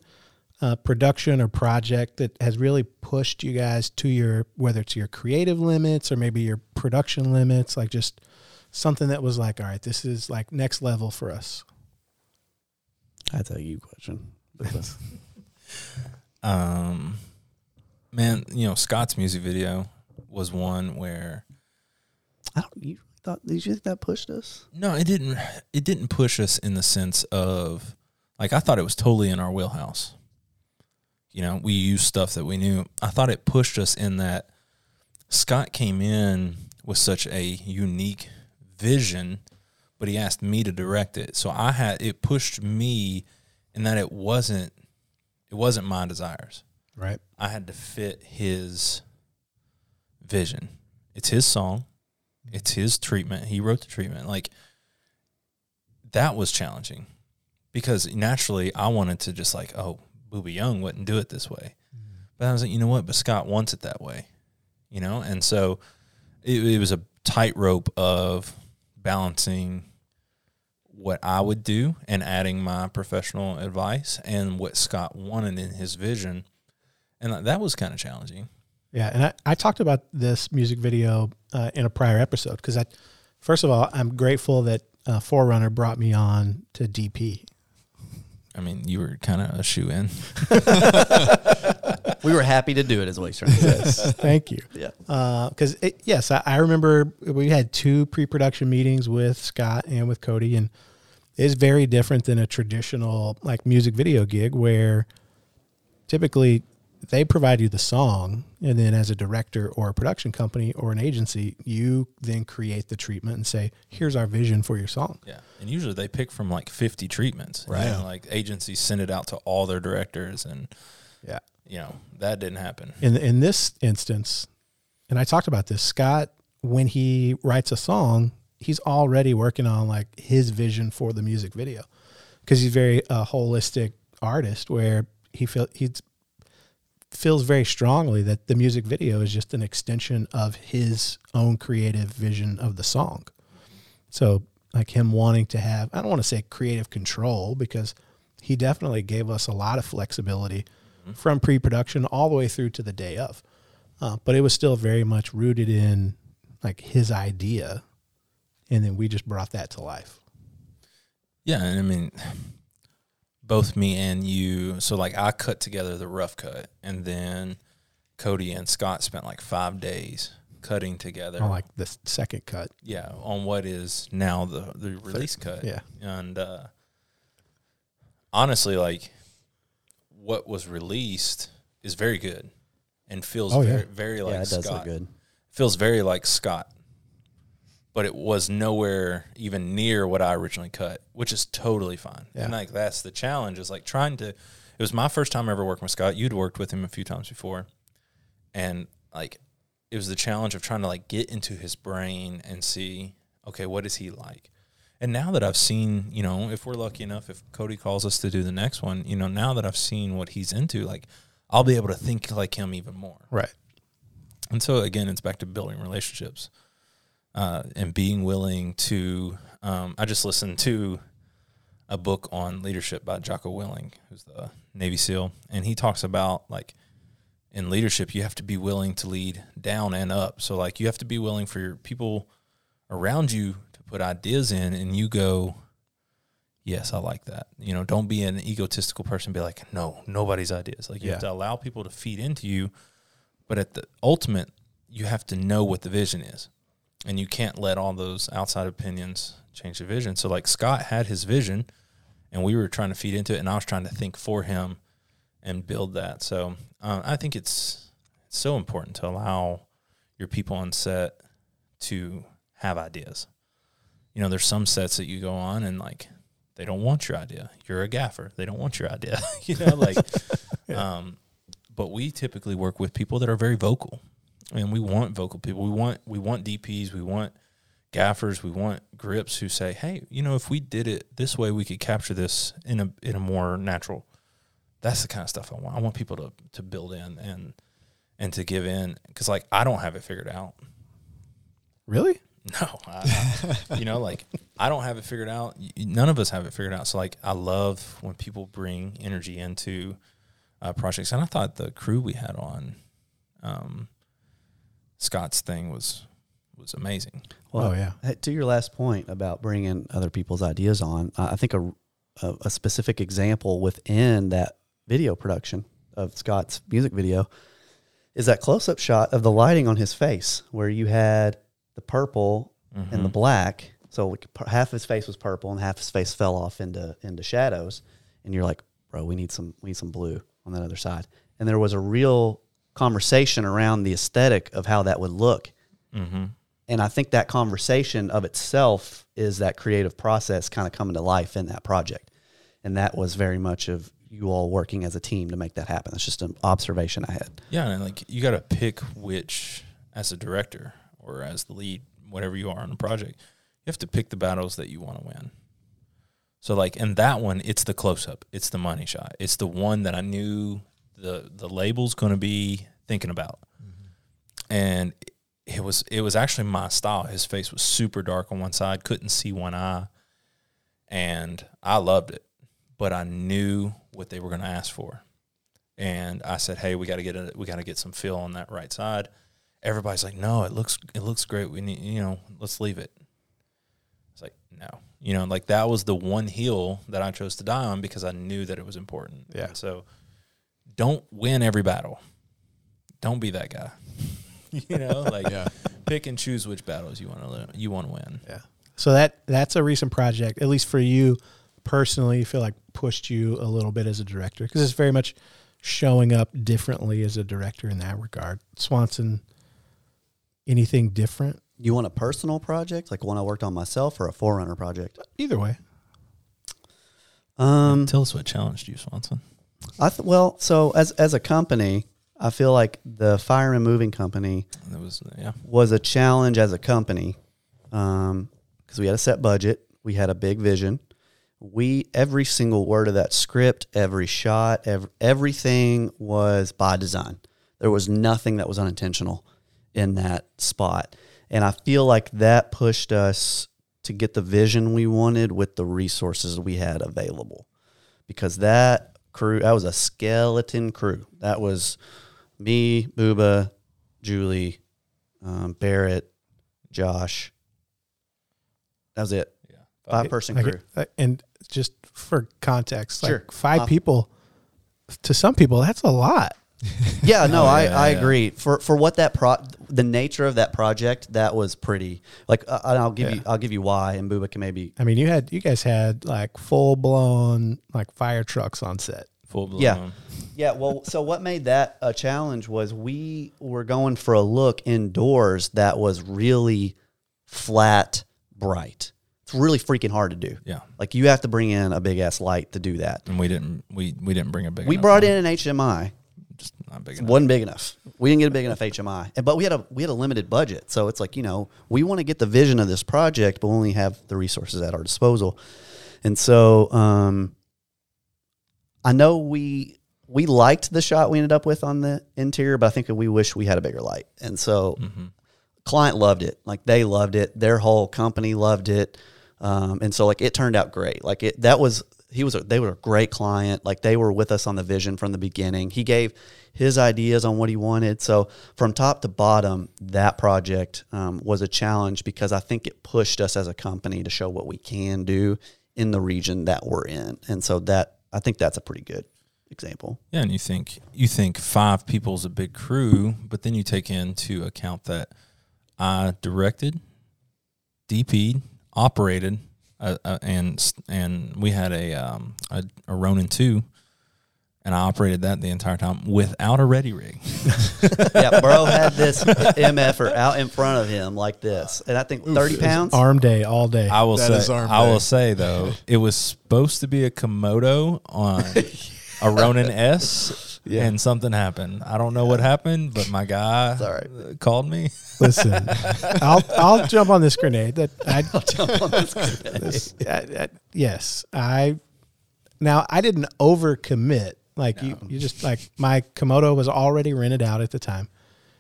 A: uh, production or project that has really pushed you guys to your, whether it's your creative limits or maybe your production limits, like just something that was like, all right, this is like next level for us?
D: That's a you question. But
C: Um, man, you know Scott's music video was one where
D: I don't. You thought? Did you think that pushed us?
C: no, it didn't. It didn't push us in the sense of like I thought it was totally in our wheelhouse. You know, we used stuff that we knew. I thought it pushed us in that Scott came in with such a unique vision, but he asked me to direct it. So I had it pushed me in that it wasn't it wasn't my desires.
A: Right.
C: I had to fit his vision. It's his song. It's his treatment. He wrote the treatment. Like that was challenging because naturally I wanted to just like, oh, Booby Young wouldn't do it this way. But I was like, you know what? But Scott wants it that way, you know? And so it, it was a tightrope of balancing what I would do and adding my professional advice and what Scott wanted in his vision. And that was kind of challenging.
A: Yeah, and I, I talked about this music video uh, in a prior episode because I, first of all, I'm grateful that uh, Forerunner brought me on to DP.
C: I mean, you were kind of a shoe in.
D: We were happy to do it, is what he's trying to say.
A: Thank you.
D: yeah.
A: Uh, because yes, I, I remember we had two pre-production meetings with Scott and with Cody, and it's very different than a traditional like music video gig where typically they provide you the song, and then as a director or a production company or an agency, you then create the treatment and say, "Here's our vision for your song."
C: Yeah. And usually they pick from like 50 treatments.
A: Right.
C: like agencies send it out to all their directors. And,
A: Yeah.
C: you know, that didn't happen.
A: in in this instance, and I talked about this, Scott, when he writes a song, he's already working on like his vision for the music video because he's very a holistic artist where he feel he's feels very strongly that the music video is just an extension of his own creative vision of the song. So like him wanting to have I don't want to say creative control because he definitely gave us a lot of flexibility from pre-production all the way through to the day of. Uh, but it was still very much rooted in like his idea and then we just brought that to life.
C: Yeah. And I mean, both me and you. So, like, I cut together the rough cut, and then Cody and Scott spent like five days cutting together.
A: On like the second cut.
C: yeah, on what is now the the release cut.
A: Yeah.
C: and uh, honestly, like what was released is very good and feels
A: Oh, yeah.
C: very, very like
D: yeah, it does
C: Scott.
D: look good.
C: Feels very like Scott, but it was nowhere even near what I originally cut, which is totally fine.
A: Yeah.
C: And like that's the challenge is like trying to. It was my first time ever working with Scott. You'd worked with him a few times before, and like it was the challenge of trying to like get into his brain and see okay what is he like and now that i've seen you know if we're lucky enough if cody calls us to do the next one you know now that i've seen what he's into like i'll be able to think like him even more
A: Right.
C: and so again it's back to building relationships uh, and being willing to um, i just listened to a book on leadership by Jocko Willink who's the navy seal and he talks about like in leadership you have to be willing to lead down and up. So like you have to be willing for your people around you to put ideas in and you go yes i like that. You know don't be an egotistical person be like no nobody's ideas. Like you have to allow people to feed into you but at the ultimate you have to know what the vision is and you can't let all those outside opinions change the vision so like scott had his vision and we were trying to feed into it, and I was trying to think for him and build that. So uh, I think it's it's so important to allow your people on set to have ideas. You know, there's some sets that you go on and like they don't want your idea. You're a gaffer. They don't want your idea. you know, like um but we typically work with people that are very vocal. And we want vocal people. We want we want DPs, we want gaffers, we want grips who say, "Hey, you know, if we did it this way, we could capture this in a in a more natural." That's the kind of stuff I want. I want people to to build in and and to give in because like I don't have it figured out.
A: Really?
C: No, I, you know, like I don't have it figured out. None of us have it figured out. So like, I love when people bring energy into uh, projects, and I thought the crew we had on um, Scott's thing was was amazing.
A: oh yeah.
D: To your last point about bringing other people's ideas on, I I think a, a, a specific example within that video production of Scott's music video is that close up shot of the lighting on his face, where you had the purple and the mm-hmm. black. So we could, half his face was purple and half his face fell off into into shadows, and you're like, bro, we need some we need some blue on that other side. And there was a real conversation around the aesthetic of how that would look.
C: Mm-hmm.
D: And I think that conversation of itself is that creative process kind of coming to life in that project. And that was very much of you all working as a team to make that happen. That's just an observation I had.
C: Yeah, and like you got to pick which, as a director or as the lead, whatever you are on a project, you have to pick the battles that you want to win. So like in that one, it's the close up, it's the money shot, it's the one that I knew the the label's going to be thinking about, mm-hmm. and it was it was actually my style. His face was super dark on one side, couldn't see one eye, and I loved it, but I knew what they were going to ask for and I said, "Hey, we got to get a, we got to get some feel on that right side." Everybody's like, "No, it looks it looks great. We need, you know, let's leave it." It's like, "No." You know, like that was the one heel that I chose to die on because I knew that it was important.
A: Yeah.
C: And so don't win every battle. Don't be that guy. you know, like
B: Yeah.
C: pick and choose which battles you want to you want to win.
A: Yeah. So that that's a recent project, at least for you personally. You feel like pushed you a little bit as a director because it's very much showing up differently as a director in that regard. Swanson, anything different?
D: You want a personal project, like one I worked on myself, or a Forerunner project?
A: Either way.
D: Um,
C: Tell us what challenged you, Swanson.
D: I th- well, so as as a company, I feel like the fire and moving company
C: It was yeah.
D: was a challenge as a company um, because we had a set budget, we had a big vision. We every single word of that script, every shot, ev- everything was by design. There was nothing that was unintentional in that spot, and I feel like that pushed us to get the vision we wanted with the resources we had available. Because that crew, that was a skeleton crew. That was me, Booba, Julie, um, Barrett, Josh. That was it.
C: Yeah.
D: Five person
A: Like,
D: crew.
A: uh, and just for context, like
D: Sure.
A: five
D: Uh,
A: people, to some people, that's a lot.
D: Yeah, no,
C: Oh,
D: I,
C: yeah,
D: I
C: yeah.
D: agree. For for what that pro, the nature of that project, that was pretty. Like, uh, and I'll give you, I'll give you why, and Booba can maybe.
A: I mean, you had you guys had like full blown like fire trucks on set.
C: Full blown.
D: Yeah. Yeah, well, so what made that a challenge was we were going for a look indoors that was really flat, bright. It's really freaking hard to do.
C: Yeah.
D: Like you have to bring in a big ass light to do that.
C: And we didn't we we didn't bring a big
D: We brought
C: one.
D: in an HMI.
C: Not big
D: It
C: enough.
D: wasn't big enough. We didn't get a big enough HMI, And- but we had a we had a limited budget. So it's like you know we want to get the vision of this project, but we only have the resources at our disposal. And so um, I know we we liked the shot we ended up with on the interior, but I think we wish we had a bigger light. And so
C: Mm-hmm.
D: client loved it. Like they loved it. Their whole company loved it. Um, and so like it turned out great. Like it that was he was a, they were a great client. Like they were with us on the vision from the beginning. He gave his ideas on what he wanted. So from top to bottom, that project um, was a challenge because I think it pushed us as a company to show what we can do in the region that we're in. And so that I think that's a pretty good example.
C: Yeah, and you think you think five people is a big crew, but then you take into account that I directed, DP'd, operated. Uh, uh, and and we had a um a, a Ronin two, and I operated that the entire time without a ReadyRig.
D: yeah, bro had this MFer out in front of him like this, and I think thirty pounds.
A: Arm day all day.
C: I will
B: That
C: say, I will say though, it was supposed to be a Komodo on a Ronin S,
D: Yeah.
C: and something happened. I don't know what happened, but my guy
D: all right.
C: uh, called me.
A: Listen, I'll I'll jump on this grenade. That I,
D: Jump on this grenade.
A: this, I, I- yes, I. Now I didn't overcommit. Like you, you just like my Komodo was already rented out at the time.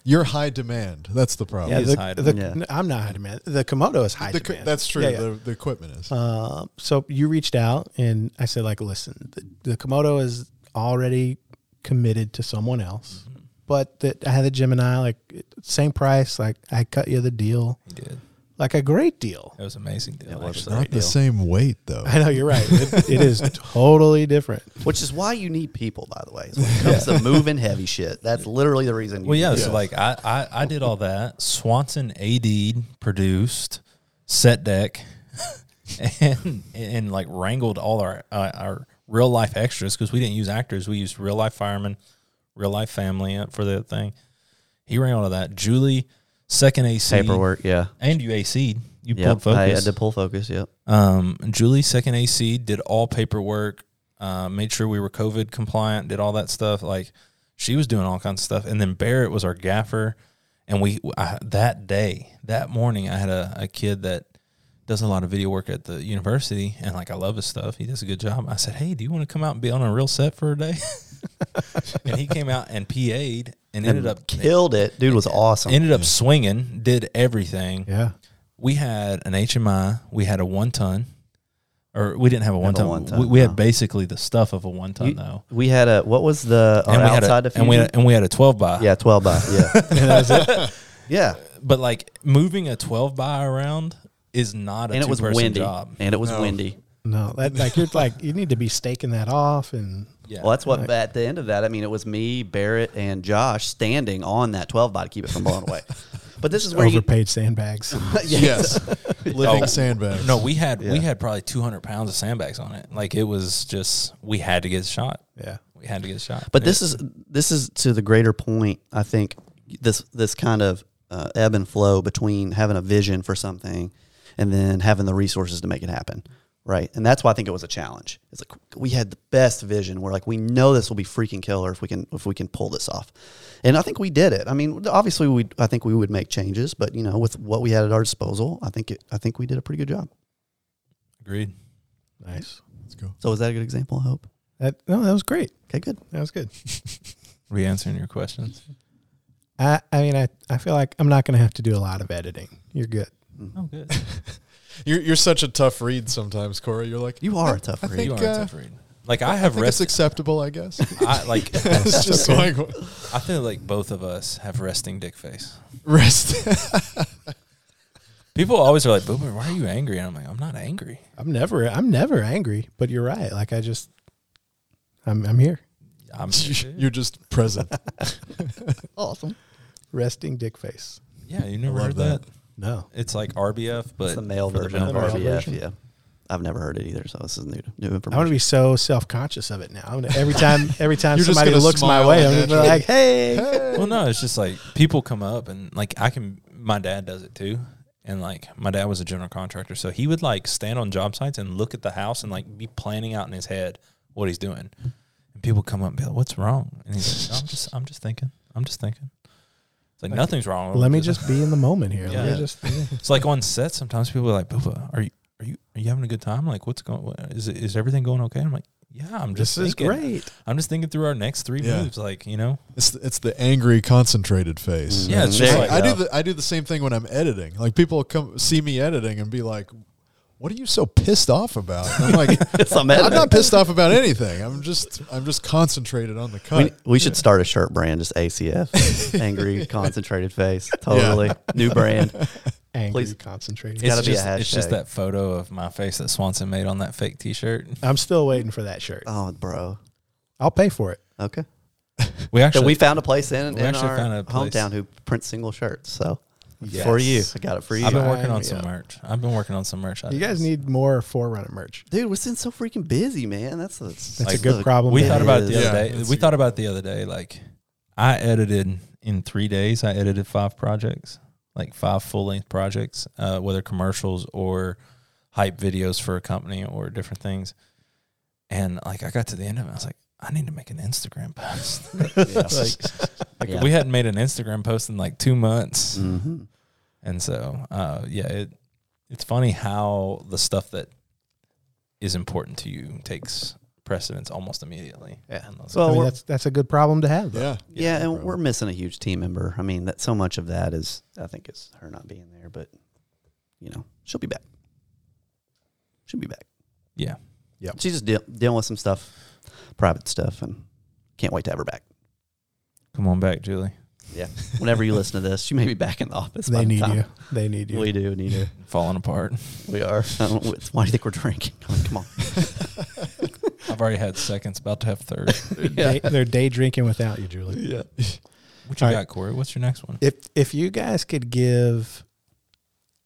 B: You're high demand. That's the problem.
A: Yeah, the,
C: high
A: the,
D: demand.
A: I'm not high demand. The Komodo is high
B: The
A: demand.
B: that's true.
A: Yeah, yeah.
B: The, the equipment is.
A: Uh, so you reached out and I said, like, listen, the, the Komodo is already committed to someone else,
C: Mm-hmm.
A: but that I had the Gemini, like same price, like I cut you the deal,
C: He did.
A: like a great deal.
C: It was amazing deal.
D: It was
C: actually.
B: Not the same weight though.
A: I know you're right. It, it is totally different.
D: Which is why you need people, by the way. When it comes to moving heavy shit, that's literally the reason. You
C: Well, yeah.
D: need
C: So like I, I I did all that. Swanson AD produced set dec, and and like wrangled all our uh, our real life extras because we didn't use actors. We used real life firemen, real life family uh, for the thing. He ran all of that. Julie second AC
D: paperwork. Yeah,
C: and you AC. You
D: yeah.
C: pulled focus.
D: I had to pull focus. Yep.
C: Um, Julie, second AC, did all paperwork, uh, made sure we were COVID compliant, did all that stuff. Like she was doing all kinds of stuff. And then Barrett was our gaffer. And we, I, that day, that morning, I had a, a kid that does a lot of video work at the university. And like, I love his stuff. He does a good job. I said, Hey, do you want to come out and be on a real set for a day? and he came out and PA'd and ended up,
D: Killed it. Dude was awesome.
C: ended up swinging, did everything
A: Yeah.
C: we had an HMI, we had a one ton, or we didn't have a one ton.
D: one ton,
C: We, we
D: no.
C: had basically the stuff of a one ton
D: You-
C: though,
D: we had a what was the
C: and we had
D: outside
C: a, and we had, and we had a twelve by.
D: yeah, twelve by. Yeah, yeah.
C: but like moving a twelve by around is not a
D: And it was windy.
C: job.
D: And it was
B: No.
D: windy.
A: No, that like you're like you need to be staking that off and
C: Yeah,
D: Well, that's what at the end of that. I mean, it was me, Barrett, and Josh standing on that twelve by to keep it from blowing away. But this is where you,
A: overpaid sandbags.
B: yes. Living
C: Oh,
B: sandbags.
C: no, we had we had probably two hundred pounds of sandbags on it. Like it was just we had to get shot.
A: yeah.
C: We had to get shot.
D: But this is this is to the greater point. I think this this kind of uh, ebb and flow between having a vision for something and then having the resources to make it happen, right? And that's why I think it was a challenge. It's like we had the best vision. We're like, we know this will be freaking killer if we can if we can pull this off, and I think we did it. I mean, obviously we I think we would make changes, but you know, with what we had at our disposal, I think it, I think we did a pretty good job.
C: agreed.
A: Nice.
B: Let's go.
D: So was that a good example? I hope.
A: That no, that was great.
D: Okay, good.
A: That was good.
C: Are we answering your questions?
A: I I mean I I feel like I'm not going to have to do a lot of editing. You're good.
C: Oh, good.
B: You're you're such a tough read sometimes, Corey. You're like
D: You are a tough
B: I
D: read.
B: think,
C: you are
B: uh,
C: a tough read. Like
B: I
C: I have
B: think it's
C: rest.
B: acceptable, I guess.
C: I like.
B: it's just like
C: I feel like both of us have resting dick face.
B: rest.
C: People always are like, Boomer, why are you angry? And I'm like, I'm not angry.
A: I'm never I'm never angry, but you're right. Like I just I'm I'm here.
C: I'm
B: you're just present.
D: Awesome.
A: Resting dick face.
C: yeah, you never
B: love
C: heard
B: that.
C: that.
A: No.
C: It's like RBF, but
D: It's the male version of. RBF.
A: version.
D: Yeah, I've never heard it either, so this is new new information.
A: I
D: information.
A: want to be so self conscious of it now. I'm gonna- Every time every time
B: You're just
A: somebody looks my way, I'm
B: and
A: gonna be like, hey.
C: Well, no, it's just like people come up and like I can. My dad does it too, and like my dad was a general contractor, so he would like stand on job sites and look at the house and like be planning out in his head what he's doing. And people come up and be like, "What's wrong?" And he's like, "I'm just, I'm just thinking. I'm just thinking." It's like, nothing's wrong.
A: Let me just be in the moment here. Let
C: Yeah.
A: me just
C: It's like on set. Sometimes people are like, "Booba, are you are you are you having a good time? Like, what's going? What, is it, is everything going okay?" I'm like, "Yeah, I'm just
A: this is
C: thinking.
A: great.
C: I'm just thinking through our next three
B: Yeah.
C: moves. Like, you know,
B: It's the, it's the angry, concentrated face.
C: Yeah, it's just like
B: I
D: go.
B: do the I do the same thing when I'm editing. Like people come see me editing and be like, "What are you so pissed off about?" And I'm like,
D: It's
B: "I'm not pissed off about anything. I'm just I'm just concentrated on the cut."
D: We, we should start a shirt brand, just ACF, angry, concentrated face. Totally new brand.
A: Angry,
D: Please.
A: concentrated.
D: It's gotta
C: it's
D: be a
C: just, It's just that photo of my face that Swanson made on that fake T-shirt.
A: I'm still waiting for that shirt.
D: Oh, bro.
A: I'll pay for it.
D: Okay.
C: We
D: So
C: actually
D: we found a place in,
C: we
D: in
C: actually
D: our
C: found a place.
D: hometown who prints single shirts. So For you. I got it for you.
C: I've been working on some
A: up.
C: merch. I've been working on some merch.
A: You guys need more Forerunner merch.
D: Dude, we're been so freaking busy, man. That's that's,
A: That's a good problem.
C: We thought
A: have.
C: about it the
B: Yeah,
C: other day. We
B: a-
C: thought about it the other day. Like, I edited in three days. I edited five projects, like five full length projects, uh, whether commercials or hype videos for a company or different things. And like, I got to the end of it, I was like, I need to make an Instagram post. like, like
D: Yeah.
C: we hadn't made an Instagram post in like two months,
D: hmm
C: and so uh, yeah, it it's funny how the stuff that is important to you takes precedence almost immediately.
A: Yeah.
C: on those
D: Well,
A: I mean, that's that's a good problem to have. though.
B: Yeah.
D: Yeah, and
B: bro.
D: we're missing a huge team member. I mean, that so much of that is I think is her not being there, but you know, she'll be back. She'll be back.
C: Yeah.
A: Yep.
D: She's just deal dealing with some stuff, private stuff, and can't wait to have her back.
C: Come on back, Julie.
D: Yeah. Whenever you listen to this, she may be back in the office. by
A: They
D: the
A: need
D: time.
A: you. They need you.
D: We do need her.
C: Falling apart.
D: We are. I don't know, why do you think we're drinking? I mean, come on.
C: I've already had seconds, about to have third.
A: Day, they're day drinking without you, Julie.
D: Yeah.
C: What you
A: All
C: got,
A: right.
C: Corey? What's your next one?
A: If if you guys could give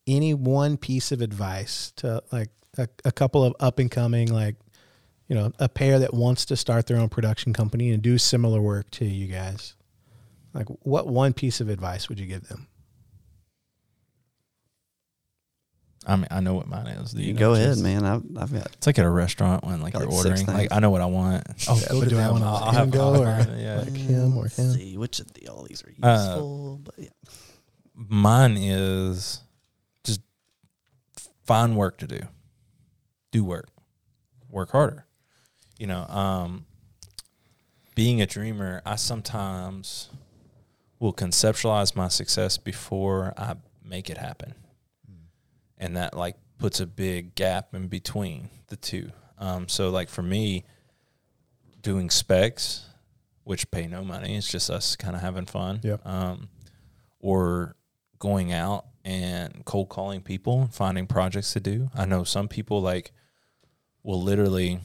A: any one piece of advice to like a, a couple of up and coming like you know a pair that wants to start their own production company and do similar work to you guys like what one piece of advice would you give them
C: I mean, I know what mine is. Do
D: You
C: know
D: go ahead,
C: is?
D: man. I've, I've got.
C: It's like at a restaurant when like
D: Got
C: you're
D: like
C: ordering. Like. I know what I want. Oh,
A: Yeah,
C: go
A: but
C: to
A: do I
C: them.
A: wanna
C: I'll, I'll have,
A: go or-
C: yeah.
A: Like him or
D: Let's
A: him?
D: See which of the all these are
C: Uh,
D: useful, but yeah.
C: Mine is just find work to do. Do work. Work harder. You know, um, being a dreamer, I sometimes will conceptualize my success before I make it happen. And that like puts a big gap in between the two. Um, so like for me, doing specs, which pay no money, it's just us kind of having fun.
A: Yep.
C: Um, or going out and cold calling people and finding projects to do. I know some people like will literally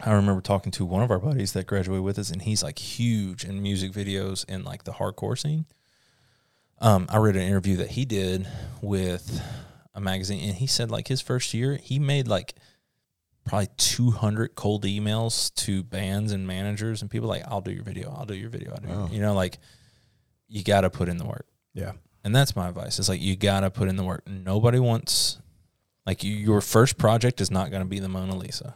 C: I remember talking to one of our buddies that graduated with us and he's like huge in music videos and like the hardcore scene. Um, I read an interview that he did with a magazine and he said like his first year he made like probably 200 cold emails to bands and managers and people like I'll do your video, I'll do your video, I'll do your-"
B: Wow.
C: you know like you got to put in the work.
A: yeah
C: And that's my advice. It's like you gotta put in the work. Nobody wants like you, your first project is not gonna be the Mona Lisa.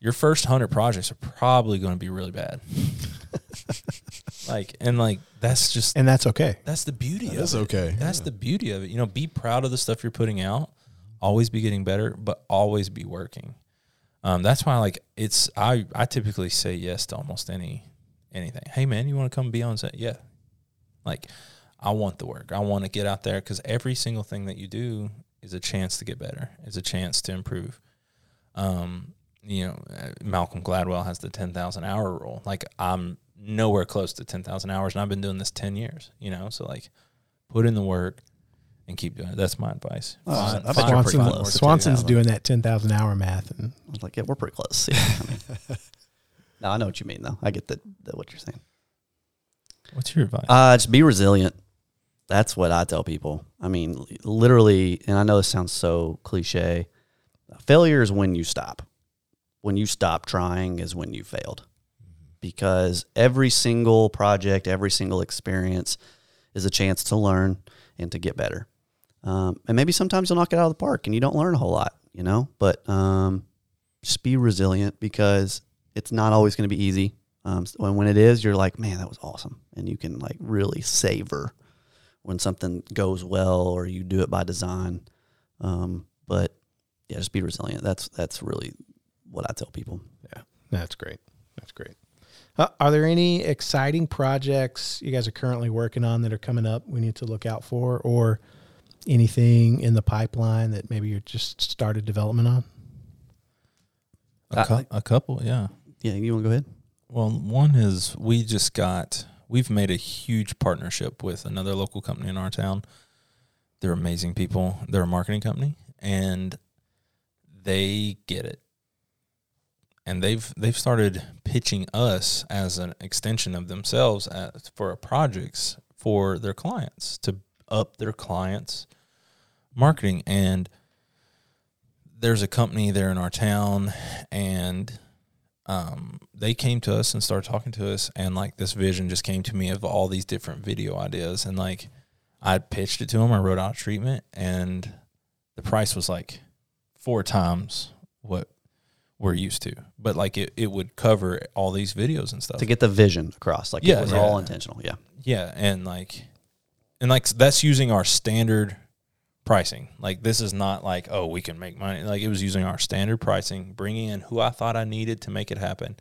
C: Your first hundred projects are probably gonna be really bad. like and like that's just
A: and that's okay
C: that's the beauty
B: That
C: of
B: is
C: it.
B: okay.
C: That's
B: Yeah.
C: the beauty of it. You know, be proud of the stuff you're putting out. Always be getting better, but always be working. Um, that's why like it's I I typically say yes to almost any anything. Hey man, you want to come be on set? Yeah. Like I want the work. I want to get out there because every single thing that you do is a chance to get better. Is a chance to improve. Um, you know, uh, Malcolm Gladwell has the ten thousand hour rule. Like I'm nowhere close to ten thousand hours, and I've been doing this ten years. You know, so like put in the work and keep doing it. That's my advice. Find-
D: I bet
C: find
D: you're
C: work
D: pretty
C: to
A: Swanson,
D: close.
A: swanson's doing that 10000 hour math and
D: I was like, yeah, we're pretty close. Yeah. I mean, no, I know what you mean, though. I get the, the what you're saying.
C: What's your advice?
D: Uh, just be resilient. That's what I tell people. I mean, literally, and I know this sounds so cliche. Failure is when you stop. When you stop trying is when you failed. Because every single project, every single experience is a chance to learn and to get better. Um, and maybe sometimes you'll knock it out of the park and you don't learn a whole lot, you know, but um, just be resilient because it's not always going to be easy. Um, when, when it is, you're like, man, that was awesome. And you can like really savor when something goes well or you do it by design. Um, but yeah, just be resilient. That's, that's really what I tell people.
A: Yeah, that's great. That's great. Uh, are there any exciting projects you guys are currently working on that are coming up we need to look out for, or anything in the pipeline that maybe you're just started development on?
C: a, cou- a couple, yeah.
D: Yeah. You want to go ahead?
C: Well, one is we just got we've made a huge partnership with another local company in our town. They're amazing people. They're a marketing company and they get it. And they've they've started pitching us as an extension of themselves for projects for their clients to up their clients' marketing. And there's a company there in our town, and um, they came to us and started talking to us, and like this vision just came to me of all these different video ideas, and like I pitched it to them. I wrote out treatment, and the price was like four times what we're used to, but like it, it would cover all these videos and stuff.
D: to get the vision across. Like
C: Yeah,
D: it was
C: yeah.
D: all intentional. Yeah.
C: Yeah, and like, and like that's using our standard pricing. Like this is not like oh we can make money. Like it was using our standard pricing, bringing in who I thought I needed to make it happen.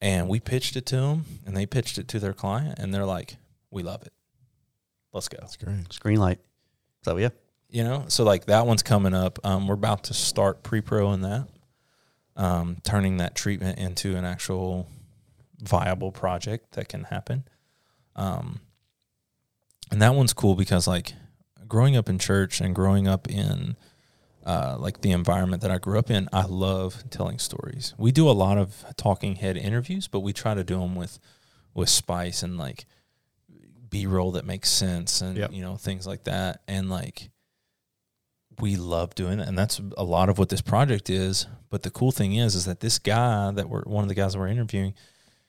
C: And we pitched it to them, and they pitched it to their client, and they're like, "We love it. Let's go."
B: That's great.
D: Screen light. So yeah.
C: You know, so like that one's coming up. Um, we're about to start pre-pro in that, um, turning that treatment into an actual viable project that can happen. Um, and that one's cool because like growing up in church and growing up in uh, like the environment that I grew up in, I love telling stories. We do a lot of talking head interviews, but we try to do them with with spice and like B roll that makes sense and
A: Yep.
C: you know things like that. And like we love doing it, and that's a lot of what this project is. But the cool thing is, is that this guy that we're one of the guys that we're interviewing,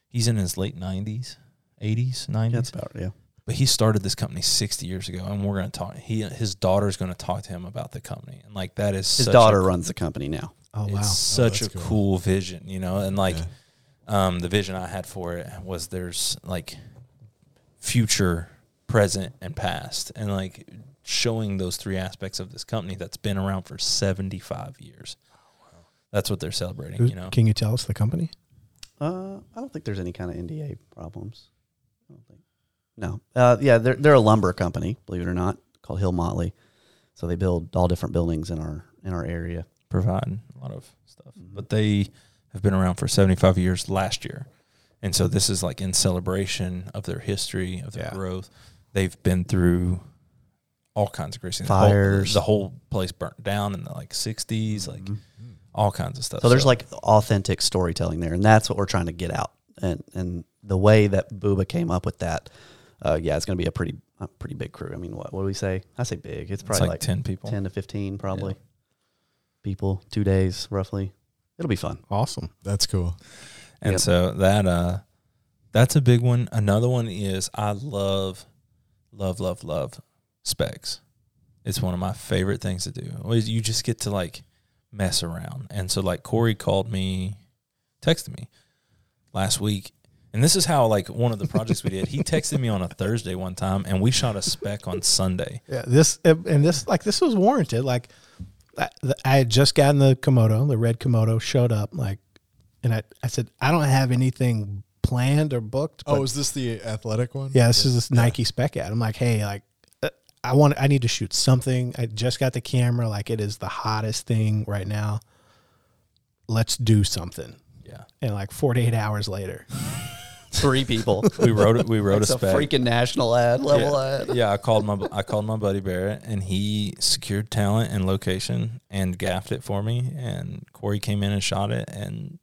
C: he's in his late nineties, eighties, nineties.
D: That's about it. Yeah.
C: But he started this company 60 years ago, and we're going to talk. He his daughter's going to talk to him about the company, and like that is
D: His
C: such
D: daughter
C: A,
D: runs the company now.
A: Oh
C: it's
A: wow.
C: such a cool.
B: cool.
C: vision, you know. And like,
B: Yeah.
C: um, the vision I had for it was there's like future, present, and past, and like showing those three aspects of this company that's been around for 75 years. That's what they're celebrating,
A: Who-
C: you know.
A: Can you tell us the company?
D: Uh, I don't think there's any kind of NDA problems. I don't think. No. Uh, yeah, they're they're a lumber company, believe it or not, called Hill Motley. So they build all different buildings in our in our area.
C: provide a lot of stuff.
D: Mhm.
C: But they have been around for 75 years last year. And so this is like in celebration of their history, of their
A: Yeah.
C: growth. They've been through all kinds of crazy things.
D: Fires.
C: The whole, the whole place burnt down in the like 60s, like
D: Mhm.
C: all kinds of stuff.
D: So there's like authentic storytelling there, and that's what we're trying to get out. And and the way that Booba came up with that, uh, yeah, it's going to be a pretty a pretty big crew. I mean, what what do we say? I say big. It's
C: it's
D: probably
C: like,
D: like,
C: 10 people.
D: ten to fifteen, probably. People, two days roughly. It'll be fun.
A: Awesome.
B: That's cool.
C: And
D: Yep.
C: so that uh that's a big one. Another one is I love love love love specs. It's one of my favorite things to do. Well, You just get to like mess around. And so like Corey called me, texted me last week. And this is how like one of the projects we did. He texted me on a Thursday one time and we shot a spec on Sunday.
A: Yeah, this and this like this was warranted. Like I, I had just gotten the Komodo, the red Komodo showed up. Like, and I, I said I don't have anything planned or booked. Oh, but
B: Oh, is this the athletic one?
A: yeah, this is this Nike spec ad. I'm like, hey, like I want, I need to shoot something. I just got the camera. Like it is the hottest thing right now. Let's do something.
C: Yeah.
A: And like 48 hours later,
D: Three people.
C: We wrote it we wrote
D: it's
C: a
D: a
C: spec.
D: freaking national ad level
C: yeah.
D: ad.
C: Yeah, I called my I called my buddy Barrett, and he secured talent and location and gaffed it for me. And Corey came in and shot it, and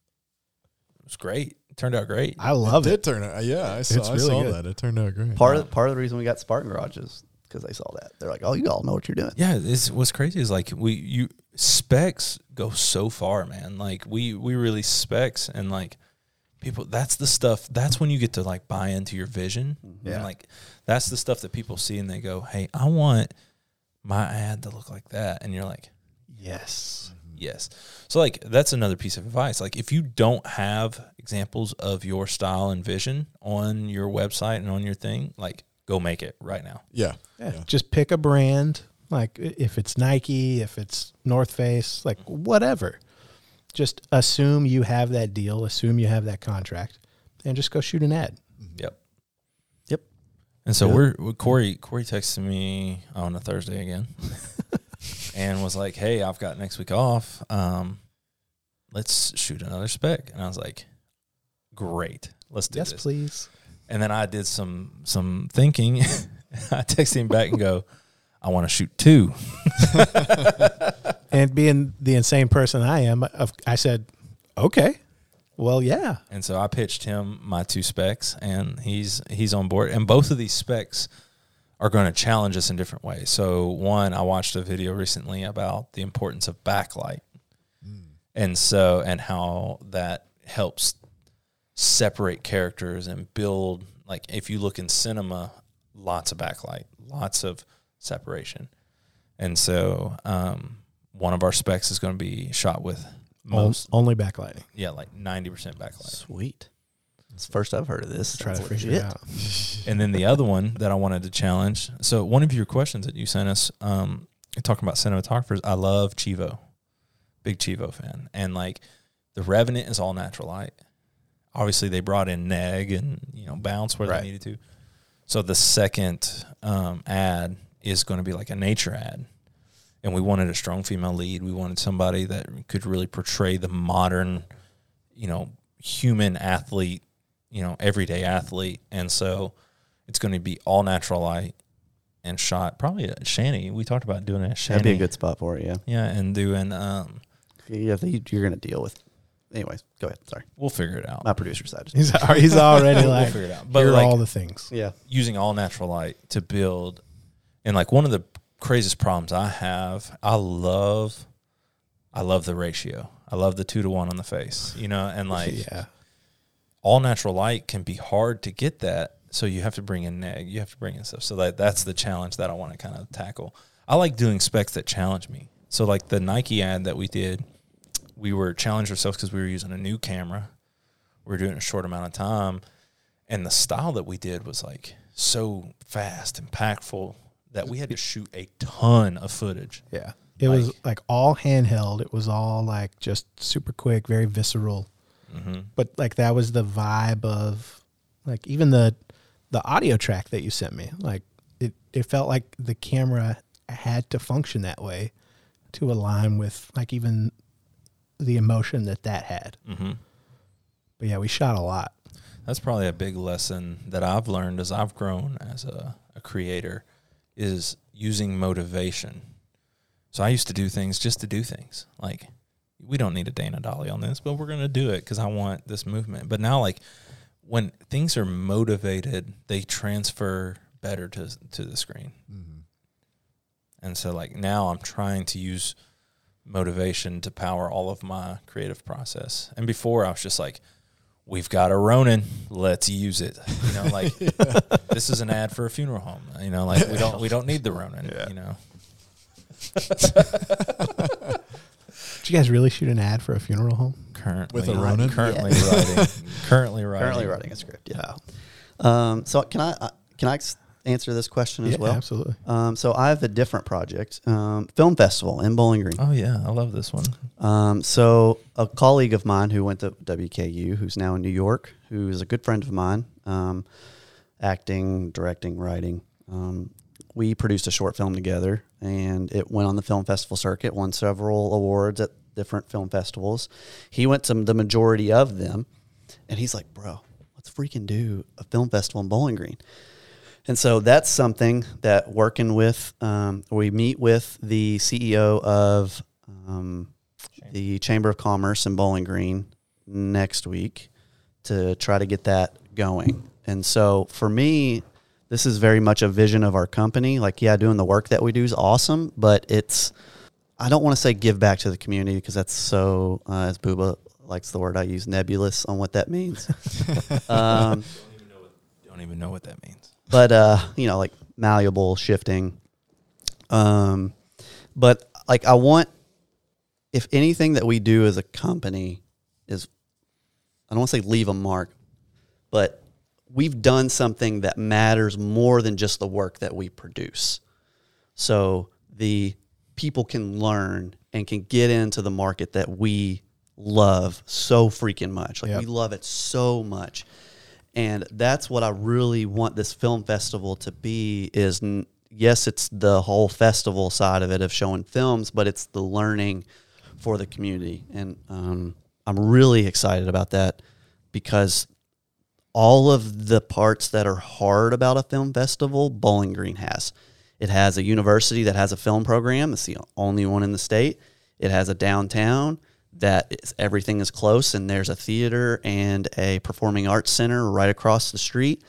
C: it was great. It turned out great.
A: I love
B: it
A: it.
B: did turn out. Yeah, I saw,
A: It's
B: I
A: really
B: saw
A: good.
B: that. It turned out great.
D: Part of part of the reason we got Spartan Garage is because they saw that. They're like, "Oh, you all know what you're doing."
C: Yeah, this what's crazy is like we you specs go so far, man. Like we we release specs and like people that's the stuff that's when you get to like buy into your vision. Mm-hmm.
A: Yeah.
C: And like that's the stuff that people see and they go, Hey, I want my ad to look like that and you're like,
A: Yes. Mm-hmm.
C: Yes. So like that's another piece of advice. Like if you don't have examples of your style and vision on your website and on your thing, like go make it right now.
B: Yeah.
A: Yeah.
B: Yeah.
A: Just pick a brand, like if it's Nike, if it's North Face, like whatever. Just assume you have that deal, assume you have that contract, and just go shoot an ad.
C: Yep.
D: Yep.
C: And so
D: Good.
C: we're with Corey. Corey texted me on a Thursday again, and was like, "Hey, I've got next week off. Um, let's shoot another spec." And I was like, "Great, let's do
A: yes,
C: this."
A: please.
C: And then I did some some thinking. I texted him back and go, "I want to shoot two.
A: And being the insane person I am, I said, okay, well, yeah.
C: And so I pitched him my two specs, and he's he's on board. And both of these specs are going to challenge us in different ways. So, one, I watched a video recently about the importance of backlight, mm. and so and how that helps separate characters and build. Like, if you look in cinema, lots of backlight, lots of separation, and so um, one of our specs is going to be shot with most,
A: only backlighting.
C: yeah, like ninety percent backlight.
D: Sweet. It's first I've heard of this.
A: Try to
D: That's
A: figure it out.
C: And then the other one that I wanted to challenge. So one of your questions that you sent us, um, talking about cinematographers, I love Chivo, big Chivo fan, and like the Revenant is all natural light. Obviously, they brought in neg and you know bounce where
A: Right.
C: they needed to. So the second um, ad is going to be like a nature ad, and we wanted a strong female lead. We wanted somebody that could really portray the modern, you know, human athlete, you know, everyday athlete, and so it's going to be all natural light and shot probably at Shanny. We talked about doing it at Shanny.
D: That'd be a good spot for it. Yeah.
C: Yeah, and doing um,
D: Yeah. I think You're gonna deal with. Anyways, go ahead. Sorry,
C: we'll figure it out.
D: my producer side.
A: He's he's already
C: We'll figure it out.
A: but
C: But
A: here are
C: like
A: all the things.
D: Yeah.
C: using all natural light to build, and like one of the craziest problems I have, I love, I love the ratio. I love the two to one on the face, you know, and like
A: yeah,
C: all natural light can be hard to get that. So you have to bring in neg, you have to bring in stuff. So that that's the challenge that I want to kind of tackle. I like doing specs that challenge me. So like the Nike ad that we did, we were challenged ourselves because we were using a new camera. We were doing a short amount of time, and the style that we did was like so fast, impactful that we had to shoot a ton of footage.
A: yeah. It was
C: Like-
A: like all handheld. It was all like just super quick, very visceral.
C: Mm-hmm.
A: But like that was the vibe of like even the the audio track that you sent me. Like it it felt like the camera had to function that way to align with like even the emotion that that had.
C: Mm-hmm.
A: But yeah, we shot a lot.
C: that's probably a big lesson that I've learned as I've grown as a, a creator is using motivation. So I used to do things just to do things. Like we don't need a Dana Dolly on this, but we're going to do it because I want this movement. But now, like when things are motivated, they transfer better to to the screen. And so, like now, I'm trying to use motivation to power all of my creative process. And before, I was just like, "We've got a Ronin, let's use it." You know, like this is an ad for a funeral home. You know, like we don't we don't need the Ronin. You know,
A: Did you guys really shoot an ad for a funeral home?
C: currently
B: With a Ronin?
C: currently
D: Yeah.
C: writing, currently writing,
D: Currently writing a script. Yeah. Um, so can I uh, can I s- answer this question as
A: yeah,
D: well?
A: absolutely.
D: Um, so I have a different project, um, film festival in Bowling Green.
C: Oh yeah, I love this one.
D: Um, so a colleague of mine who went to WKU, who's now in New York, who's a good friend of mine, um, acting, directing, writing. Um, we produced a short film together, and it went on the film festival circuit, won several awards at different film festivals. He went to the majority of them, and he's like, "Bro, let's freaking do a film festival in Bowling Green." And so that's something that working with, um, we meet with the CEO of um, the Chamber of Commerce in Bowling Green next week to try to get that going. And so for me, this is very much a vision of our company. Like, yeah, doing the work that we do is awesome, but it's, I don't want to say give back to the community because that's so, uh, as Booba likes the word I use, nebulous on what that means. um,
C: Don't even know what that means.
D: But uh, you know, like malleable, shifting. Um, but like I want, if anything that we do as a company is, I don't want to say leave a mark, but we've done something that matters more than just the work that we produce. So the people can learn and can get into the market that we love so freaking much. Like
A: Yep.
D: we love it so much. And that's what I really want this film festival to be is yes, it's the whole festival side of it of showing films, but it's the learning for the community. And um, I'm really excited about that because all of the parts that are hard about a film festival, Bowling Green has. It has a university that has a film program. It's the only one in the state. It has a downtown that is, everything is close, and there's a theater and a performing arts center right across the street.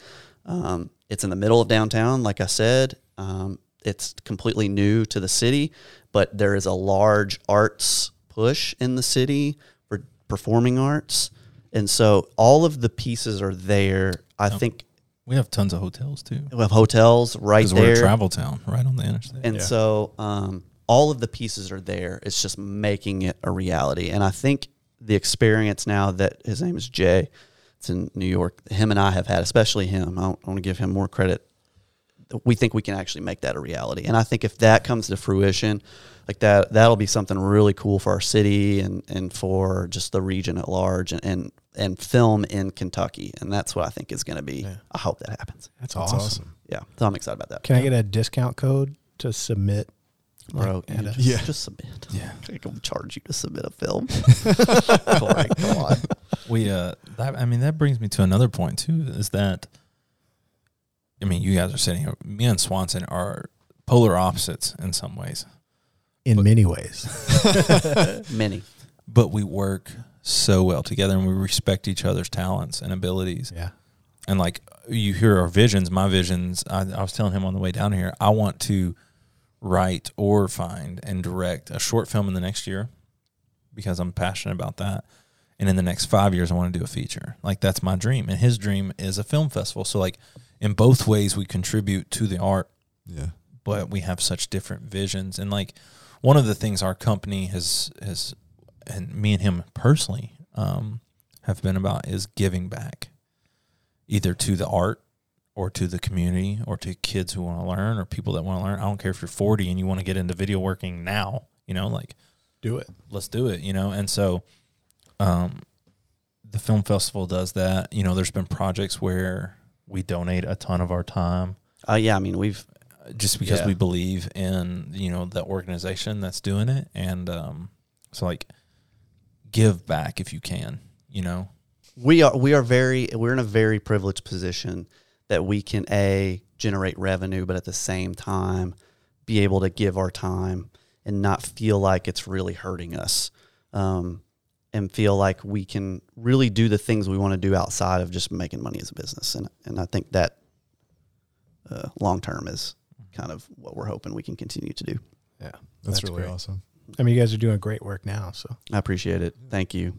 D: Um, it's in the middle of downtown, like I said. Um, it's completely new to the city, but there is a large arts push in the city for performing arts. And so all of the pieces are there. I think
C: We have tons of hotels too.
D: we have hotels right
C: Because we're a
D: there.
C: travel town, right on the interstate.
D: And so um, all of the pieces are there. It's just making it a reality. And I think the experience now that his name is Jay, it's in New York, him and I have had, especially him, I, I want to give him more credit. We think we can actually make that a reality. And I think if that comes to fruition, like that, that'll be something really cool for our city and, and for just the region at large and, and, and film in Kentucky. And that's what I think is going to be. I hope that happens.
A: That's,
B: That's
A: awesome.
B: awesome.
D: Yeah. So I'm excited about that.
A: Can I get a discount code to submit?
D: Bro,
A: Like, at a-
B: Yeah.
D: just submit.
C: yeah.
D: I can charge you to submit a film. Corey, come on.
C: We uh that I mean that brings me to another point too, is that I mean, you guys are sitting here me and Swanson are polar opposites in some ways.
A: in many ways.
D: Many.
C: But we work so well together and we respect each other's talents and abilities.
A: Yeah.
C: and like you hear our visions my visions I, I was telling him on the way down here i want to write or find and direct a short film in the next year because i'm passionate about that. And in the next five years i want to do a feature. Like that's my dream. And his dream is a film festival. So like in both ways we contribute to the art.
B: Yeah.
C: but we have such different visions. And like one of the things our company has has and me and him personally um, have been about is giving back either to the art or to the community or to kids who want to learn or people that want to learn i don't care if you're 40 and you want to get into video working now you know like
A: Do it.
C: let's do it, you know? And so um the film festival does that. You know, there's been projects where we donate a ton of our time
D: Uh, yeah, I mean, we've,
C: uh, just because
D: Yeah.
C: we believe in, you know, the organization that's doing it and um so like give back if you can, you know.
D: we are, we are very, we're in a very privileged position that we can A, generate revenue, but at the same time, be able to give our time and not feel like it's really hurting us. Um, and feel like we can really do the things we want to do outside of just making money as a business. And, and I think that uh, long term is kind of what we're hoping we can continue to do.
A: Yeah.
B: That's, really
A: great.
B: awesome.
A: I mean, you guys are doing great work now. So
D: I appreciate it. Thank you.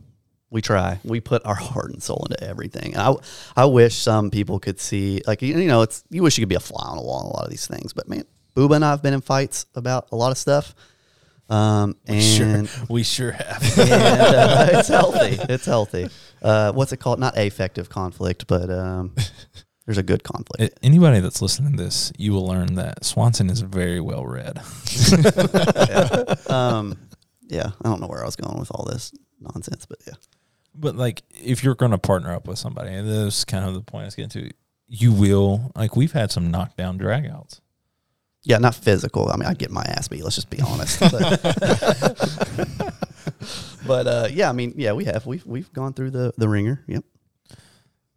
D: We try. We put our heart and soul into everything. And I, I wish some people could see, like, you you know, it's, you wish you could be a fly on the wall on a lot of these things. But man, Booba and I have been in fights about a lot of stuff. Um, and,
C: We sure have.
D: and uh, it's healthy. It's healthy. Uh, what's it called? Not affective conflict, but um, there's a good conflict.
C: Anybody that's listening to this, you will learn that Swanson is very well read.
D: yeah. Um, yeah. I don't know where I was going with all this nonsense, but yeah.
C: But like, if you're going to partner up with somebody, and this is kind of the point I was getting to, you will like we've had some knockdown dragouts.
D: Yeah, not physical. I mean, I get my ass beat. Let's just be honest. But, but, uh, yeah, I mean, yeah, we have. We've we've gone through the the ringer. Yep.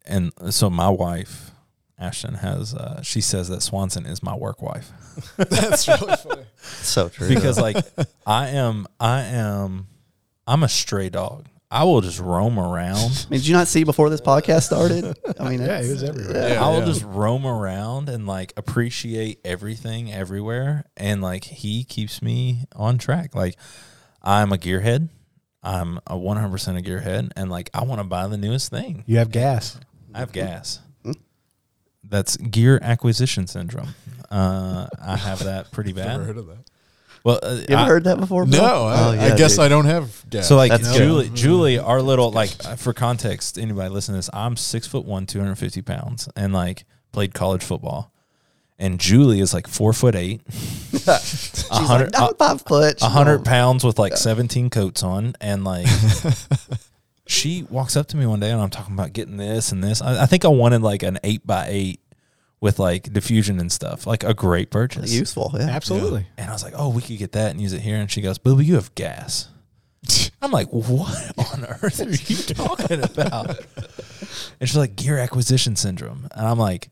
C: And so my wife, Ashton, has uh, she says that Swanson is my work wife
B: That's really funny.
D: So true.
C: because like I am I am I'm a stray dog. I will just roam around.
D: I mean, did you not see before this podcast started? I mean,
A: Yeah,
D: it's-
A: he was everywhere.
B: Yeah,
C: I will
B: yeah.
C: just roam around and like appreciate everything everywhere. And like he keeps me on track. Like I'm a gearhead. I'm a 100% a gearhead. And like I want to buy the newest thing.
A: you have gas.
C: I have gas. That's gear acquisition syndrome. Uh, I have that pretty bad.
B: Never
C: bad.
B: heard of that.
C: Well, uh,
D: You ever
C: I-
D: heard that before? Bill?
B: No, I,
D: Oh,
B: I
D: yeah,
B: guess
D: dude.
B: I don't have gas.
C: So like
D: That's good.
C: Julie, Julie, our little like uh, for context, anybody listening to this, I'm six foot one, two hundred fifty pounds, and like played college football. And Julie is like four foot eight,
D: She's
C: a
D: like, five foot.
C: a hundred
D: No.
C: pounds with like seventeen coats on, and like she walks up to me one day, and I'm talking about getting this and this. I, I think I wanted like an eight by eight with like diffusion and stuff, like a great purchase.
D: Useful. Yeah.
A: Absolutely.
C: And I was like, oh, we could get that and use it here. And she goes, Booba, you have gas. I'm like, what on earth are you talking about? And she's like, gear acquisition syndrome. And I'm like,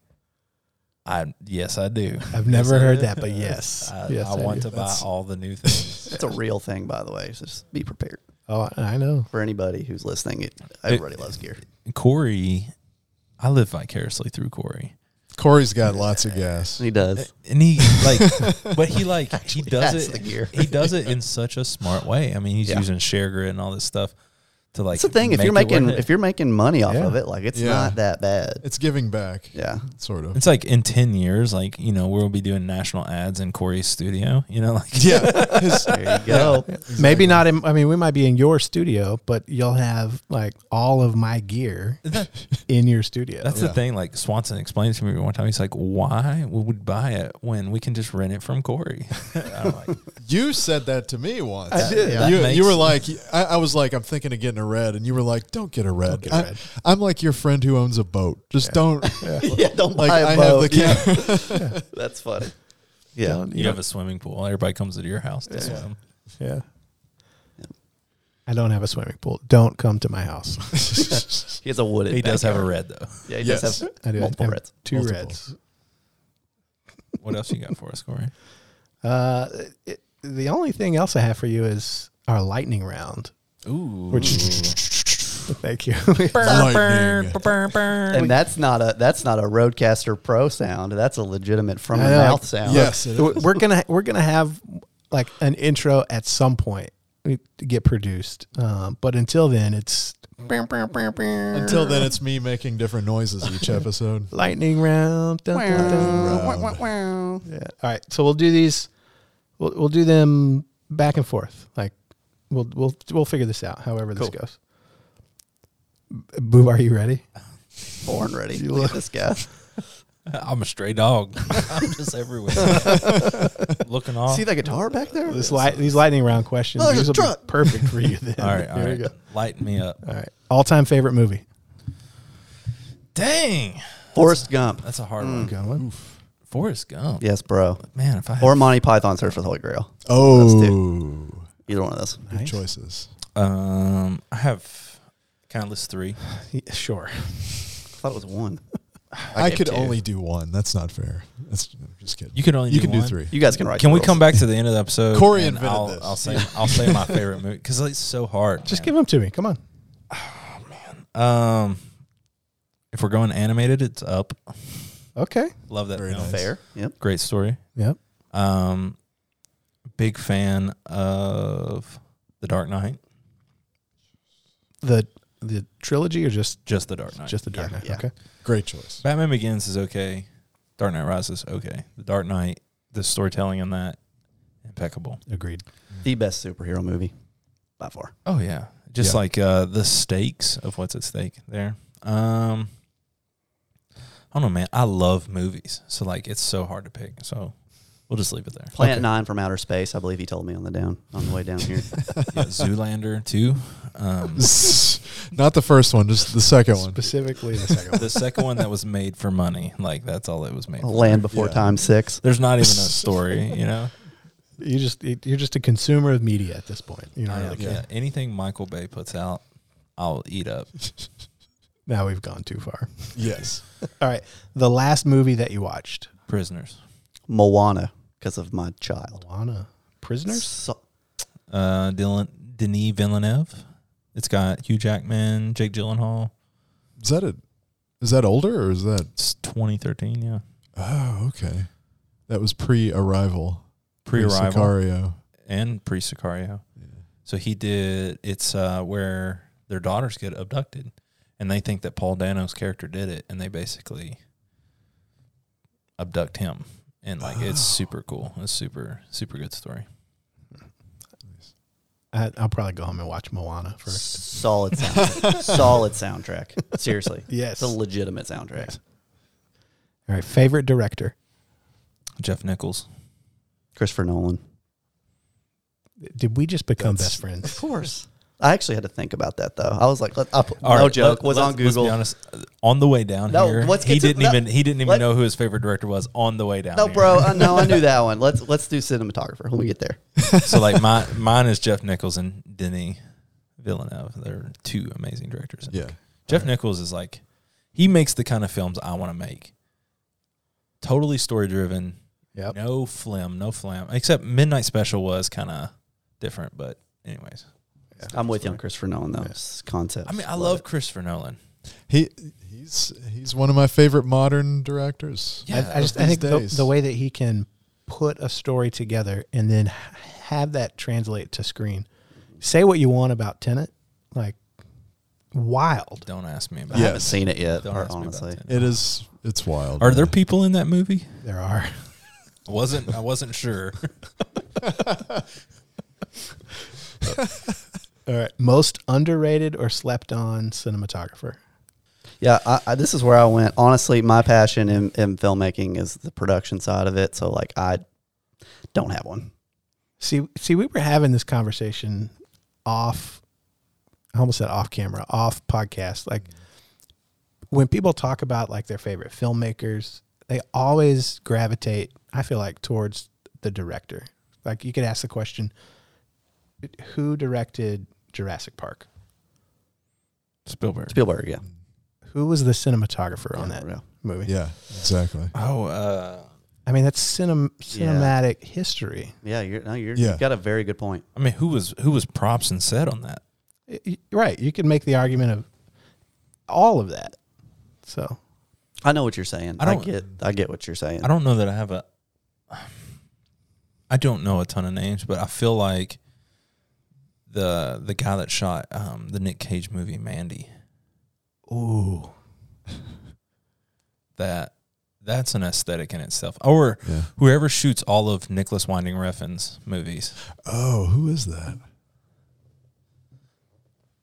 C: I yes, I do.
A: I've never heard that, but yes.
C: I,
A: yes,
C: I want
A: do.
C: to buy all the new things.
D: It's a real thing, by the way. So just be prepared
A: Oh, I know.
D: for anybody who's listening. It, everybody loves gear.
C: Corey, I live vicariously through Corey.
B: Corey's got lots of gas.
D: He does.
C: and he like, but he like he does
D: has
C: it.
D: the gear.
C: He does it in such a smart way. I mean, he's
D: Yeah.
C: using ShareGrid and all this stuff to like.
D: That's the thing. If you're making if you're making money off
A: Yeah.
D: of it, like it's
B: Yeah.
D: not that bad.
B: It's giving back.
D: Yeah.
B: Sort of.
C: It's like in ten years, like you know, we'll be doing national ads in Corey's studio. You know, like
B: Yeah. His-
D: There you go.
A: Maybe not in. I mean, we might be in your studio, but you'll have like all of my gear in your studio.
C: that's
B: Yeah.
C: the thing. Like Swanson explained to me one time. He's like, "Why would we buy it when we can just rent it from Corey?" I'm like,
B: you said that to me once.
A: I did.
D: Yeah.
B: You,
C: That
B: you were
C: makes-
B: like, I, I was like, I'm thinking of getting a red, and you were like, don't get a red.
A: get a
B: I,
A: red.
B: I'm like your friend who owns a boat. Just don't.
D: yeah, don't
B: Like
D: buy a
B: I
D: boat.
B: have the
D: Yeah. That's funny. Yeah.
A: Don't-
C: you have a swimming pool. Everybody comes to your house to swim.
A: yeah. I don't have a swimming pool. Don't come to my house.
D: He has a wooded.
C: He does have a red though.
D: Yeah, he
B: Yes.
D: does have
A: I do
D: multiple
A: have
D: reds.
A: Two
B: Multiple.
A: reds.
C: What else you got for us, Corey?
A: Uh, it, the only thing else I have for you is our lightning round.
C: Ooh,
A: Which- Thank you.
D: And that's not a that's not a RodeCaster Pro sound. That's a legitimate from the
A: I know,
D: mouth
A: like-
D: sound.
B: Yes, it is.
A: we're gonna we're gonna have like an intro at some point to get produced, um, but until then, it's
B: Until then, it's me making different noises each episode.
A: lightning round. Dun, dun, dun. Yeah. All right. So we'll do these. We'll we'll do them back and forth. Like we'll we'll we'll figure this out. However this
D: Cool.
A: goes. B- Boo, are you ready?
D: Born ready. Look at this guy.
C: I'm a stray dog. I'm just everywhere, looking off.
D: See that guitar back there?
A: This light these lightning round questions.
D: Oh,
A: these will be perfect for you. Then.
C: all right, all
A: Here we
C: right.
A: go.
C: Light me up.
A: All right. All time favorite movie.
C: Dang,
D: Forrest Gump.
C: that's a hard
D: Mm.
C: one.
A: Good one.
C: Forrest Gump.
D: Yes, bro.
C: Man, if I had,
D: Or Monty Python Search for the Holy Grail.
B: Oh,
D: Either one of those.
B: good
A: Nice.
B: choices.
C: um, I have kind of list three.
A: Yeah, Sure.
D: I thought it was one.
B: I,
C: gave
B: could
C: two.
B: only do one. That's not fair. That's I'm just kidding.
C: You can only
B: you
C: do
B: can do three.
D: You guys can write.
C: Can we
D: rules.
C: come back to the end of the episode?
B: Corey
C: and
B: invented
C: I'll,
B: this.
C: I'll say I'll say my favorite movie because it's so hard.
A: Just
C: man.
A: give them to me. Come on. Oh man.
C: Um, if we're going animated, it's up.
A: Okay.
C: Love that
B: Very
C: film.
B: nice.
D: Fair. Yep.
C: Great story.
A: Yep.
C: Um, big fan of The Dark Knight.
A: The the trilogy or just
C: Just The Dark Knight.
A: just the Dark
D: Yeah,
A: Knight?
D: yeah.
A: Okay.
B: Great choice.
C: Batman Begins is okay. Dark Knight Rises okay. The Dark Knight, the storytelling in that, impeccable.
A: Agreed.
D: The best superhero movie by far.
C: Oh yeah, just
B: Yeah.
C: like uh, the stakes of what's at stake there. Um, I don't know, man. I love movies, so like it's so hard to pick. So we'll just leave it there.
D: Planet
A: Okay.
D: Nine from Outer Space. I believe he told me on the down on the way down here.
C: Yeah, Zoolander too. Um,
B: Not the first one, just the second one.
A: Specifically the second one.
C: the second one that was made for money, like that's all it was made. for.
D: Land Before
B: Yeah.
D: Time Six.
C: There's not even a story, you know.
A: You just you're just a consumer of media at this point. You don't
C: I-
A: really
C: yeah, anything Michael Bay puts out, I'll eat up.
A: Now we've gone too far.
B: Yes.
A: All right. The last movie that you watched.
C: Prisoners.
D: Moana because of my child.
A: Moana. Prisoners?
D: So,
C: Uh, Dylan Denis Villeneuve. It's got Hugh Jackman, Jake Gyllenhaal.
B: Is that a? Is that older or is that?
C: It's 2013, yeah.
B: Oh, okay. That was pre-arrival.
C: Pre-arrival
B: Sicario.
C: and pre-Sicario. Yeah. So he did. It's uh, where their daughters get abducted, and they think that Paul Dano's character did it, and they basically abduct him, and like it's super cool. It's super super good story.
A: I, I'll probably go home and watch Moana first.
D: solid soundtrack. solid soundtrack. Seriously.
A: Yes.
D: It's a legitimate soundtrack.
A: All right. Favorite director.
C: Jeff Nichols.
D: Christopher Nolan.
A: Did we just become
B: That's-
A: best friends?
D: Of course. I actually had to think about that though. I was like, let, I'll put,
C: All
D: no
C: right,
D: joke.
C: let-
D: was on Google.
C: Let's be honest. On the way down
D: No,
C: here,
D: let's
C: he
D: to-
C: didn't
D: no,
C: even he didn't even
D: let-
C: know who his favorite director was on the way down.
D: No,
C: here.
D: bro. I know. I knew that one. Let's let's do cinematographer when we get there.
C: so like my mine is Jeff Nichols and Denis Villeneuve. They're two amazing directors.
B: Yeah.
C: Jeff Nichols is like he makes the kind of films I want to make. Totally story driven.
A: Yep.
C: No flim, no flam. Except Midnight Special was kind of different, but anyways.
D: I'm with you on Christopher Nolan though. It's Concept.
C: I mean, I love Christopher Nolan.
B: He he's he's one of my favorite modern directors.
C: Yeah,
A: I, I just I think the, the way that he can put a story together and then have that translate to screen. Say what you want about Tenet, like wild.
C: Don't ask me about
D: I haven't seen it yet,
C: Don't ask me about
D: honestly.
C: it.
B: It is it's wild.
C: Are there people in that movie?
A: There are.
C: I wasn't I wasn't sure.
A: All right, most underrated or slept on cinematographer.
D: Yeah, I, I, this is where I went. Honestly, my passion in, in filmmaking is the production side of it. So, like, I don't have one.
A: See, see, we were having this conversation off. I almost said off camera, off podcast. Like when people talk about like their favorite filmmakers, they always gravitate. I feel like towards the director. Like you could ask the question, who directed Jurassic Park?
C: Spielberg.
D: Spielberg, yeah.
A: Who was the cinematographer on that
D: yeah.
A: movie?
B: Yeah, exactly.
C: Oh, uh
A: I mean, that's cinem- cinematic history.
D: Yeah, you're, no, you're,
B: Yeah.
D: you've got a very good point.
C: I mean who was who was props and set on that?
A: Y- y- Right. You can make the argument of all of that. So
D: I know what you're saying.
C: I
D: I,
C: don't-
D: get I get what you're saying.
C: I don't know that I have a I don't know a ton of names, but I feel like the the guy that shot um, the Nick Cage movie Mandy
A: Ooh.
C: that that's an aesthetic in itself. Or
B: Yeah.
C: whoever shoots all of Nicholas Winding Refn's movies.
B: Oh, who is that?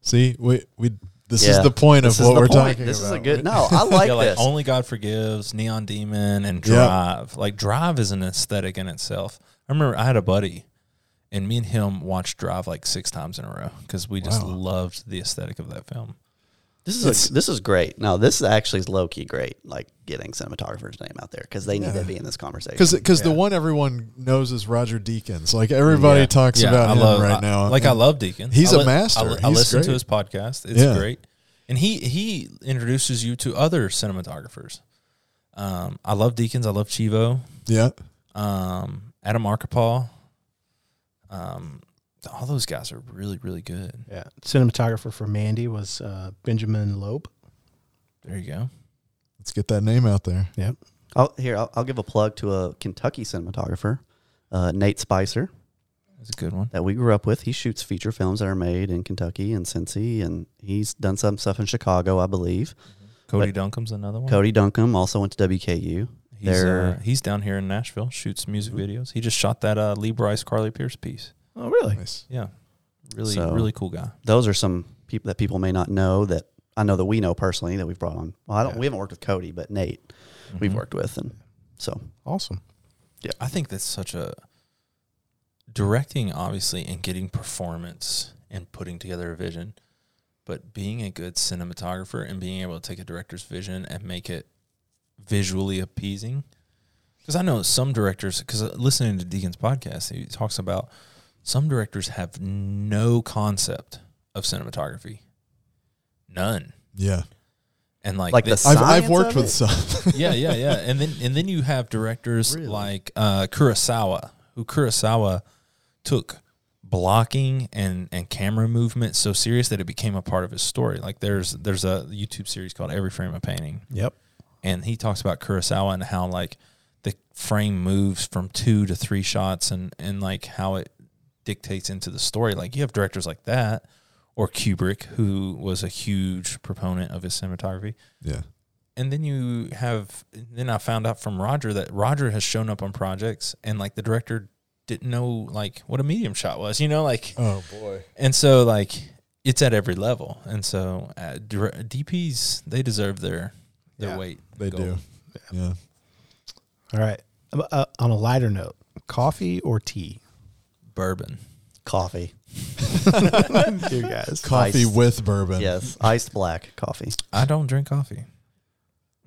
B: See, we we this
D: Yeah,
B: is the point
D: this
B: of what we're
D: point.
B: talking
D: This
B: about.
D: This is a good. No, I like
C: yeah, like
D: this.
C: Only God Forgives, Neon Demon, and
B: Yeah.
C: Drive. Like Drive is an aesthetic in itself. I remember I had a buddy, and me and him watched Drive like six times in a row because we just
B: Wow.
C: loved the aesthetic of that film.
D: This is a, this is great. No, this is actually low key great. Like getting cinematographer's name out there because they need
B: Yeah.
D: to be in this conversation.
B: Because because the one everyone knows is Roger Deakins. Like everybody
D: Yeah.
B: talks about
C: I
B: him
C: love
B: right
C: I-
B: now.
C: Like I love Deakins.
B: He's
C: I
B: a
C: li-
B: master.
C: I, li- I
B: He's
C: listen to his podcast. It's
B: Yeah.
C: great, and he he introduces you to other cinematographers. Um, I love Deakins. I love Chivo.
B: Yeah.
C: Um, Adam Arkapaw. Um, all those guys are really really good.
A: Yeah. Cinematographer for Mandy was uh, Benjamin Loeb.
C: There you go.
B: Let's get that name out there.
A: Yep.
D: I'll, here, I'll, I'll give a plug to a Kentucky cinematographer, uh, Nate Spicer,
C: That's a good one.
D: that we grew up with. He shoots feature films that are made in Kentucky and Cincy, and he's done some stuff in Chicago, I believe.
C: Cody
D: But-
C: Duncombe's another one.
D: Cody Duncombe also went to WKU.
C: He's uh, he's down here in Nashville. Shoots music videos. He just shot that uh, Lee Brice Carly Pearce piece.
A: Oh, really?
B: Nice.
C: Yeah, really
D: So-
C: really cool guy.
D: Those are some people that people may not know that I know that we know personally that we've brought on. Well, I don't.
A: Yeah.
D: We haven't worked with Cody, but Nate we've
C: Mhm.
D: worked with, and so
A: Awesome. Yeah.
C: I think that's such a directing, obviously, and getting performance and putting together a vision, but being a good cinematographer and being able to take a director's vision and make it visually appeasing. Because I know some directors, because listening to Deakins' podcast, he talks about some directors have no concept of cinematography, none,
B: Yeah.
C: and like,
D: Like
C: they-
D: the
B: I've I've worked
D: of
B: with
D: it?
B: some.
C: yeah, yeah, yeah. And then and then you have directors
D: Really?
C: like uh, Kurosawa, who Kurosawa took blocking and and camera movement so serious that it became a part of his story. Like there's there's a YouTube series called Every Frame a Painting,
A: Yep.
C: And he talks about Kurosawa and how like the frame moves from two to three shots and and like how it dictates into the story. Like you have directors like that. Or Kubrick, who was a huge proponent of his cinematography
B: yeah.
C: and then you have then I found out from Roger that Roger has shown up on projects and like the director didn't know like what a medium shot was, you know, like
B: Oh boy.
C: and so like it's at every level, and so uh, DPs they deserve their their
A: Yeah,
C: weight.
B: They
C: Gold.
B: do. Yeah.
A: All right. Uh, uh, on a lighter note, coffee or tea?
C: Bourbon.
D: coffee.
A: you guys.
B: Coffee
D: Iced.
B: with bourbon.
D: Yes, iced black coffee.
C: I don't drink coffee.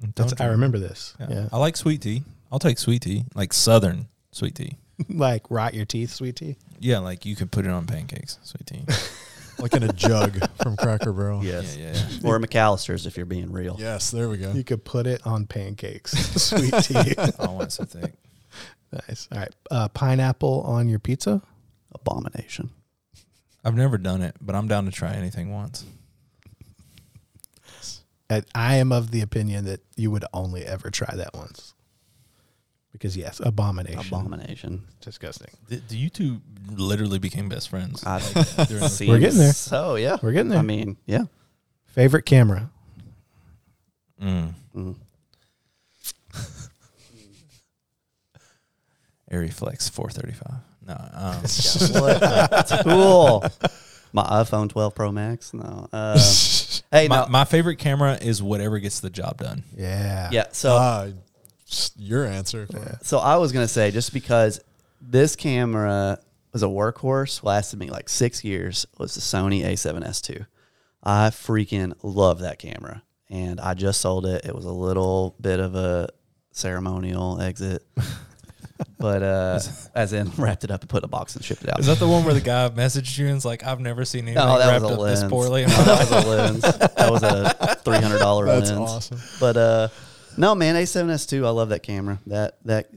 C: Don't
A: That's, I remember this.
C: Yeah.
A: Yeah.
C: I like sweet tea. I'll take sweet tea, like Southern sweet tea.
A: like rot your teeth, sweet tea.
C: Yeah, like you could put it on pancakes, sweet tea.
B: Like in a jug from Cracker Barrel.
D: Yes,
C: Yeah, yeah, yeah.
D: or McAlister's if you're being real.
B: Yes, there we go.
A: You could put it on pancakes. sweet tea.
C: I want so thick.
A: nice. All right. Uh, pineapple on your pizza?
D: Abomination.
C: I've never done it, but I'm down to try anything once.
A: I, I am of the opinion that you would only ever try that once. Because yes, abomination,
D: Abomination.
A: disgusting.
C: Do do you two literally became best friends?
D: I
C: during the-
A: We're getting there.
D: So yeah,
A: We're getting there.
D: I mean, yeah.
A: Favorite camera?
C: Mm.
D: Mm.
C: Arriflex 435. No. Um,
D: what tool. My iPhone 12 Pro Max. No. Uh, hey,
C: my,
D: no.
C: my favorite camera is whatever gets the job done.
A: Yeah,
D: yeah. So
B: s- your answer.
D: So I was gonna say just because this camera was a workhorse, lasted me like six years, was the Sony A7S II. I freaking love that camera, and I just sold it. It was a little bit of a ceremonial exit, but uh, as in wrapped it up and put in a box and shipped it out.
C: Is that the one where the guy messaged you and was like, I've never seen anything
D: no, that
C: wrapped
D: was a
C: up
D: lens.
C: this poorly?
D: No, that was a lens. That was a three hundred dollar lens.
B: That's awesome.
D: But uh, no, man, A7S2. I love that camera. That that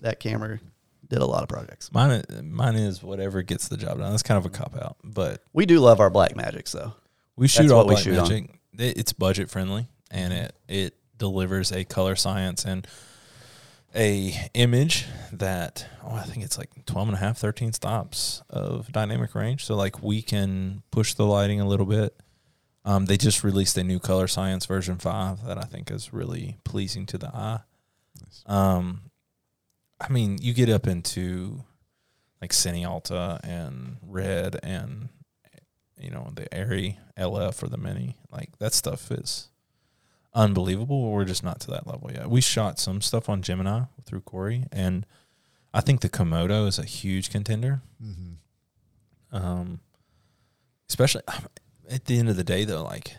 D: that camera did a lot of projects.
C: Mine, mine is whatever gets the job done. That's kind of a cop out, but
D: We do love our Blackmagics though.
C: we shoot
D: That's
C: all black
D: shoot
C: magic. It, it's budget friendly and it it delivers a color science and a image that oh I think it's like 12 and a half 13 stops of dynamic range so like we can push the lighting a little bit um, they just released a new color science version 5 that I think is really pleasing to the eye um, I mean you get up into like CineAlta and Red and you know the Arri LF or the Mini like that stuff is unbelievable. We're just not to that level yet. We shot some stuff on Gemini through Corey, and I think the Komodo is a huge contender.
B: hmm
C: Um, especially at the end of the day, though, like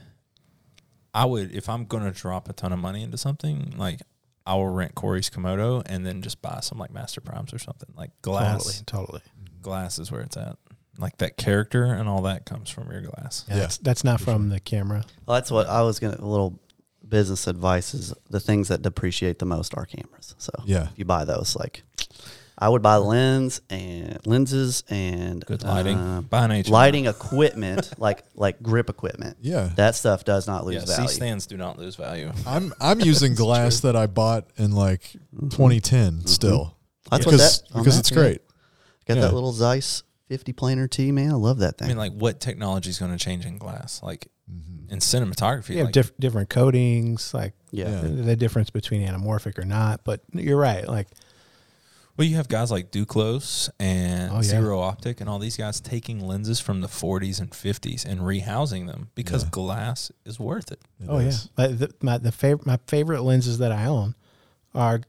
C: I would if I'm going to drop a ton of money into something, like I will rent Corey's Komodo and then just buy some like Master Primes or something. Like glass,
A: totally, totally.
C: glass is where it's at. Like that character and all that comes from your glass.
A: Yeah,
B: Yeah,
A: That's, that's not from the camera.
D: Well, that's what I was gonna. A little business advice is the things that depreciate the most are cameras. So
B: Yeah.
D: if you buy those, like I would buy lens and lenses and
C: Good lighting.
D: uh,
C: buy an HMI.
D: lighting equipment, like like grip equipment.
B: Yeah.
D: That stuff does not lose
C: Yeah,
D: value.
C: C stands do not lose value.
B: I'm I'm using glass that I bought in like 2010 still.
D: Mm-hmm. That's what
B: because
D: that-
B: because
D: that,
B: it's
D: yeah.
B: great.
D: Got
B: yeah.
D: that little Zeiss 50 Planar T, man. I love that thing.
C: I mean, like, what technology is going to change in glass? Like in cinematography,
A: You have
C: like,
A: diff- different coatings, like
D: yeah.
B: yeah.
A: the, the difference between anamorphic or not. But you're right. Like
C: well, you have guys like Duclos and
A: Oh, yeah.
C: Zero Optik and all these guys taking lenses from the 40s and 50s and rehousing them because
B: Yeah.
C: glass is worth it.
B: It
A: oh
B: is.
A: yeah, Like, the, my the favorite my favorite lenses that I own are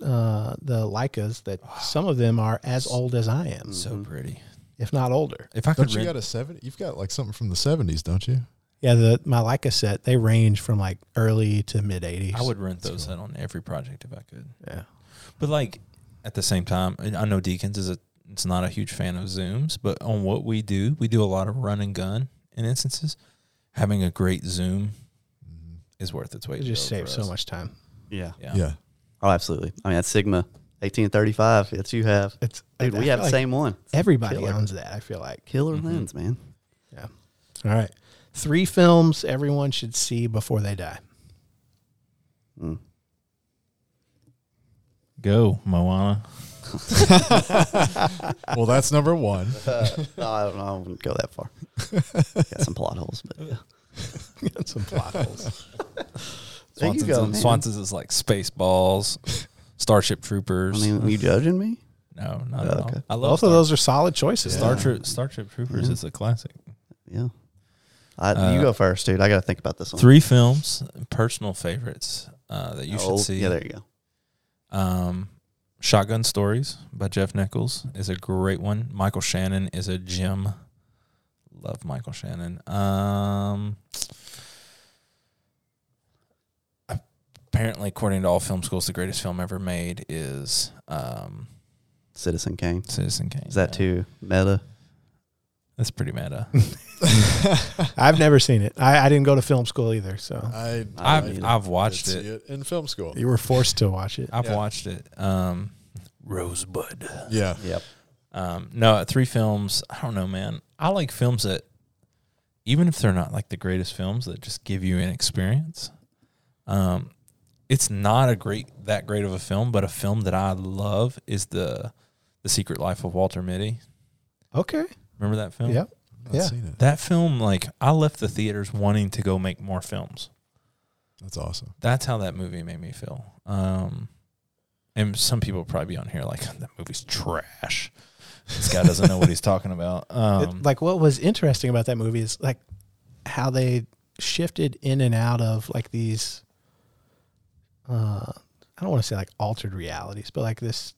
A: uh, the Leicas. That some of them are as old as I am,
C: So pretty.
A: if not older.
C: If I could
B: Don't you
C: rent,
B: got a 70? You've got like something from the 70s, don't you?
A: Yeah, the my Leica set they range from like early to mid 80s.
C: I would rent those out on every project if I could.
A: Yeah.
C: But like at the same time, I know Deakins is a it's not a huge fan of zooms, but on what we do, we do a lot of run and gun in instances. Having a great zoom is worth its weight.
A: It just saves so much time.
D: yeah.
C: Yeah.
B: Yeah.
D: Oh, absolutely. I mean, that's Sigma 1835 that you have.
A: It's
D: Dude,
A: I
D: we
A: feel
D: have the
A: like
D: same one.
A: Everybody
D: Killer.
A: owns that. I feel like.
D: Killer
C: Mhm.
D: lens, man.
A: Yeah. All right. Three films everyone should see before they die.
D: Mm.
C: Go Moana.
B: Well, that's number one.
D: Uh, no, I don't know. I wouldn't go that far. Got some plot holes, but yeah.
A: Got some plot holes.
D: There you go,
C: is-
D: man.
C: Swanson's is like Spaceballs, Starship
D: I
C: Troopers.
D: mean, you judging me?
C: no, not
D: Oh,
C: at
D: okay.
C: all. I love
A: Both
C: Star,
A: of those are solid choices.
C: Star,
D: Yeah.
C: Starship Troopers
D: Yeah.
C: is a classic.
D: Yeah. I,
C: Uh,
D: you go first, dude. I got to think about this one.
C: Three films, personal favorites uh, that you
D: Oh,
C: should see.
D: Yeah, there you go.
C: Um, Shotgun Stories by Jeff Nichols is a great one. Michael Shannon is a gem. Love Michael Shannon. Um, apparently, according to all film schools, the greatest film ever made is um,
D: Citizen Kane.
C: Citizen Kane.
D: Is that
C: Yeah.
D: too meta?
C: That's pretty meta.
A: I've never seen it. I, I didn't go to film school either, so
B: I,
D: I
C: I've I've watched
B: did
C: it.
B: in film school.
A: you were forced to watch it.
C: I've
B: Yeah.
C: watched it. Um, Rosebud.
B: Yeah.
D: Yep.
C: Um, no, three films. I don't know, man. I like films that, even if they're not like the greatest films, that just give you an experience. Um, it's not a great that great of a film, but a film that I love is the the Secret Life of Walter Mitty.
A: Okay.
C: Remember that film?
A: Yep.
B: Not
A: Yeah.
B: seen it.
C: That film, like I left the theaters wanting to go make more films.
B: That's awesome.
C: That's how that movie made me feel. Um, and some people probably be on here like that movie's trash. This guy doesn't know what he's talking about.
A: It-
C: Um,
A: like what was interesting about that movie is like how they shifted in and out of like these uh I don't want to say like altered realities, but like this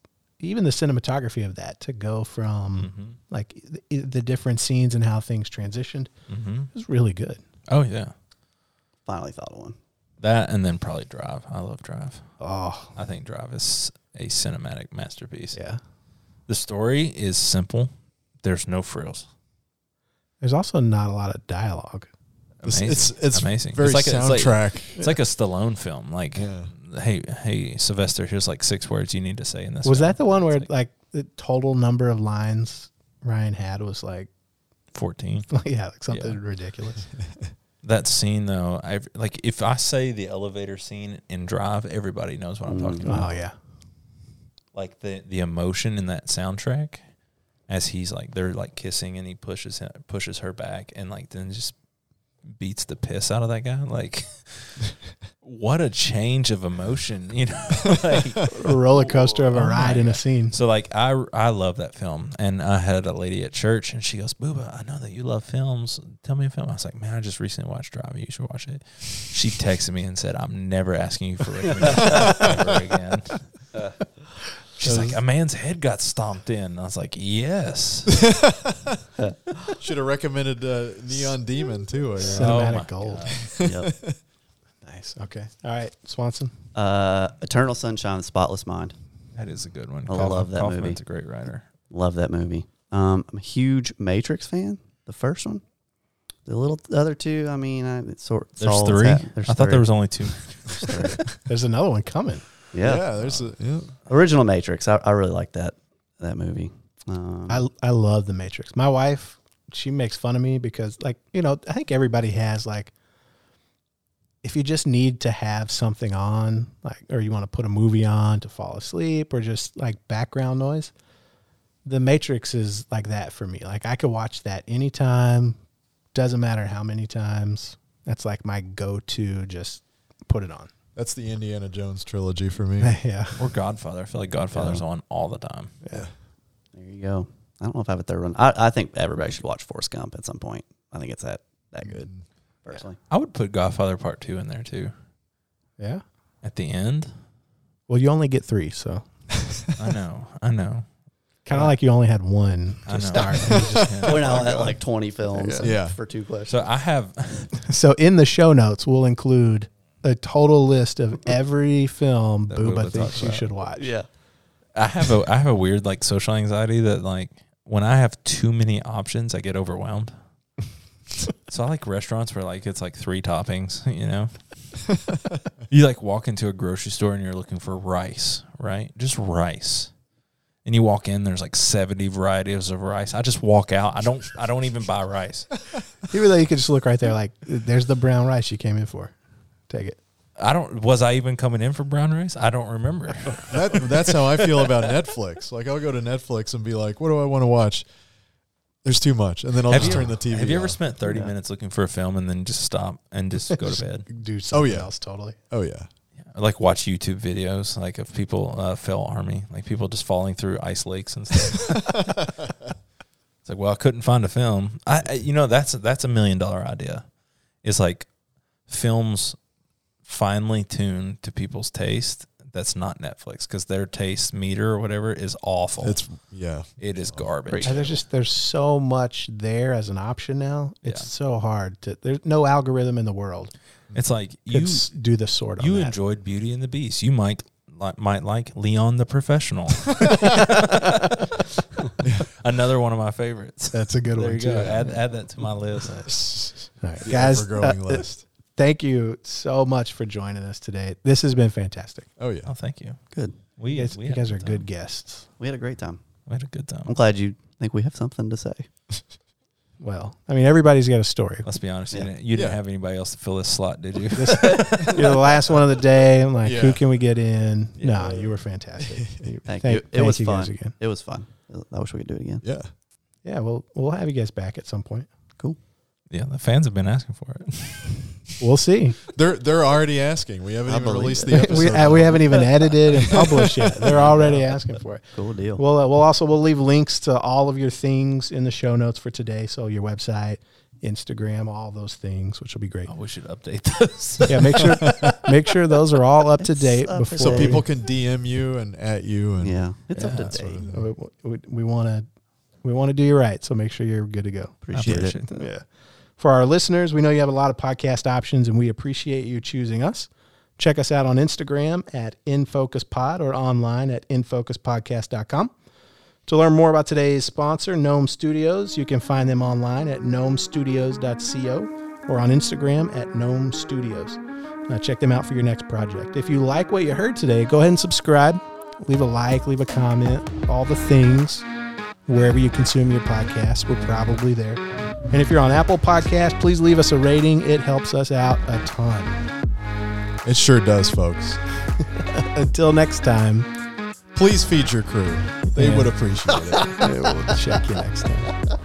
A: even the cinematography of that to go from
C: mhm,
A: like the, the different scenes and how things transitioned
C: mhm.
A: was really good.
C: Oh yeah,
D: Finally thought of one.
C: that and then probably Drive. I love Drive.
A: Oh,
C: I think Drive is a cinematic masterpiece.
A: yeah.
C: The story is simple. There's no frills.
A: There's also not a lot of dialogue.
B: It's
C: Amazing.
B: it's, it's
C: amazing.
B: very
C: it's like a, it's like,
B: soundtrack.
C: it's like a Stallone film. Like,
B: Yeah.
C: Hey, hey, Sylvester, here's like six words you need to say in this.
A: Was
C: film.
A: that the one where
C: It's
A: like the total number of lines Ryan had was like
C: fourteen?
A: yeah, like something
C: Yeah.
A: ridiculous.
C: That scene though, I like if I say the elevator scene in Drive, everybody knows what I'm talking
A: mm-hmm.
C: about.
A: Oh yeah.
C: Like the the emotion in that soundtrack, as he's like they're like kissing and he pushes him, pushes her back and like then just beats the piss out of that guy. Like, what a change of emotion, you know? like,
A: A roller coaster of a
C: Oh
A: ride in a scene.
C: So like I I love that film, and I had a lady at church, and she goes, "Booba, I know that you love films. Tell me a film." I was like, "Man, I just recently watched Drive. You should watch it." She texted me and said, "I'm never asking you for recommendations ever again." She's like, "A man's head got stomped in." And I was like, "Yes."
B: Should have recommended uh, Neon Demon too. I.
A: So- Cinematic
C: Oh
A: gold.
D: Yep.
A: Nice. Okay. All right, Swanson.
D: Uh, Eternal Sunshine of the Spotless Mind.
C: That is a good one.
D: I love that
C: Kaufman's
D: movie.
C: a great writer.
D: Love that movie. Um, I'm a huge Matrix fan. The first one. The little the other two, I mean, I, it's sort.
C: There's three.
D: at. There's
C: I thought
D: three.
C: there was only two.
D: There's three.
A: There's another one coming.
D: Yeah.
B: yeah. There's a yeah.
D: Original Matrix. I, I really like that that movie. Um,
A: I I love the Matrix. My wife, she makes fun of me because like, you know, I think everybody has like if you just need to have something on, like or you want to put a movie on to fall asleep or just like background noise, the Matrix is like that for me. Like I could watch that anytime, doesn't matter how many times. That's like my go-to just put it on.
B: That's the Indiana Jones trilogy for me.
A: yeah.
C: Or Godfather. I feel like Godfather's on all the time.
A: Yeah.
D: there you go. I don't know if I have a third one. I, I think everybody should watch Forrest Gump at some point. I think it's that that good, personally.
C: I would put Godfather Part Two in there too.
A: Yeah.
C: At the end,
A: Well, you only get 3, so
C: I know, I know.
A: kind of like you only had one
C: I know.
A: to start. and you just-
C: Yeah.
D: We're now at like 20 films
B: Yeah.
D: for two questions.
C: So I have
A: So in the show notes, we'll include a total list of every film
C: That
A: Booba
C: Booba
A: thinks
C: talks
A: you
C: about.
A: should watch.
D: yeah.
C: I have a I have a weird like social anxiety that like when I have too many options, I get overwhelmed. So I like restaurants where like it's like three toppings, you know. you like walk into a grocery store and you're looking for rice, right? Just rice. And you walk in, there's like 70 varieties of rice. I just walk out. I don't I don't even buy rice.
A: Even though you could just look right there, like there's the brown rice you came in for. Take it.
C: I don't was I even coming in for brown rice? I don't remember.
B: That that's how I feel about Netflix. Like I'll go to Netflix and be like, "What do I want to watch?" There's too much, and then I'll
C: have
B: just
C: you,
B: turn the TV.
C: have you ever
B: off.
C: spent 30
D: Yeah.
C: minutes looking for a film and then just stop and just go to bed?
A: Do something oh,
B: yeah.
A: else totally.
B: Oh yeah,
C: I like watch YouTube videos like of people uh, FailArmy, like people just falling through ice lakes and stuff. it's like, well, I couldn't find a film. I, I you know, that's that's a million dollar idea. It's like films finely tuned to people's taste. That's not Netflix because their taste meter or whatever is awful.
B: it's yeah.
C: it is garbage.
A: And there's just there's so much there as an option now. It's
C: Yeah.
A: so hard to. There's no algorithm in the world
C: It's like you
A: do the sort
C: you
A: that.
C: enjoyed Beauty and the Beast. You might li- might like Leon the Professional. Another one of my favorites.
A: That's a good
C: there
A: one
C: you
A: too.
C: go. Add, add that to my list.
A: All right, guys,
B: ever-growing
A: uh,
B: list.
A: Thank you so much for joining us today. This has been fantastic.
B: Oh yeah.
C: Oh, thank you.
D: Good.
C: We,
A: You guys,
C: we
A: you
C: had a
A: guys are
C: time.
A: good guests.
D: We had a great time.
C: We had a good time.
D: I'm glad you think we have something to say.
A: Well, I mean, everybody's got a story.
C: Let's be honest.
D: Yeah.
C: You, didn't, you didn't have anybody else to fill this slot, did you?
A: You're the last one of the day. I'm like, who can we get in?
C: Yeah.
A: No, you were fantastic.
D: Thank,
A: thank-
D: you. It
A: thank
D: was
A: you guys
D: fun.
A: again.
D: It was fun. I wish we could do it again.
B: Yeah.
A: Yeah, well, we'll have you guys back at some point.
C: Yeah, the fans have been asking for it.
A: We'll see.
B: They're they're already asking. We haven't
D: I
B: even released
D: it.
B: the episode.
A: we, uh, we haven't even edited and published yet. They're already asking for it.
D: Cool deal.
A: We'll, uh, we'll also we'll leave links to all of your things in the show notes for today. So your website, Instagram, all those things, which will be great.
C: Oh, we should update those.
A: Yeah, make sure make sure those are all up to date
D: up
A: before
B: so
D: date.
B: people can DM you and at you and
D: yeah, it's
C: Yeah,
D: up to
C: that's
D: date.
C: what
A: we, we want to we want to do you right. So make sure you're good to go.
D: Appreciate,
C: appreciate
D: it.
C: that.
A: Yeah. For our listeners, we know you have a lot of podcast options and we appreciate you choosing us. Check us out on Instagram at InFocusPod or online at InFocusPodcast.com. To learn more about today's sponsor, Gnome Studios, you can find them online at gnomestudios.co or on Instagram at Gnome Studios. Now check them out for your next project. If you like what you heard today, go ahead and subscribe, leave a like, leave a comment, all the things wherever you consume your podcast. We're probably there. And if you're on Apple Podcast, please leave us a rating. It helps us out a ton.
B: it sure does, folks.
A: Until next time,
B: Please feed your crew. They
A: Yeah.
B: would appreciate it.
A: we'll check you next time.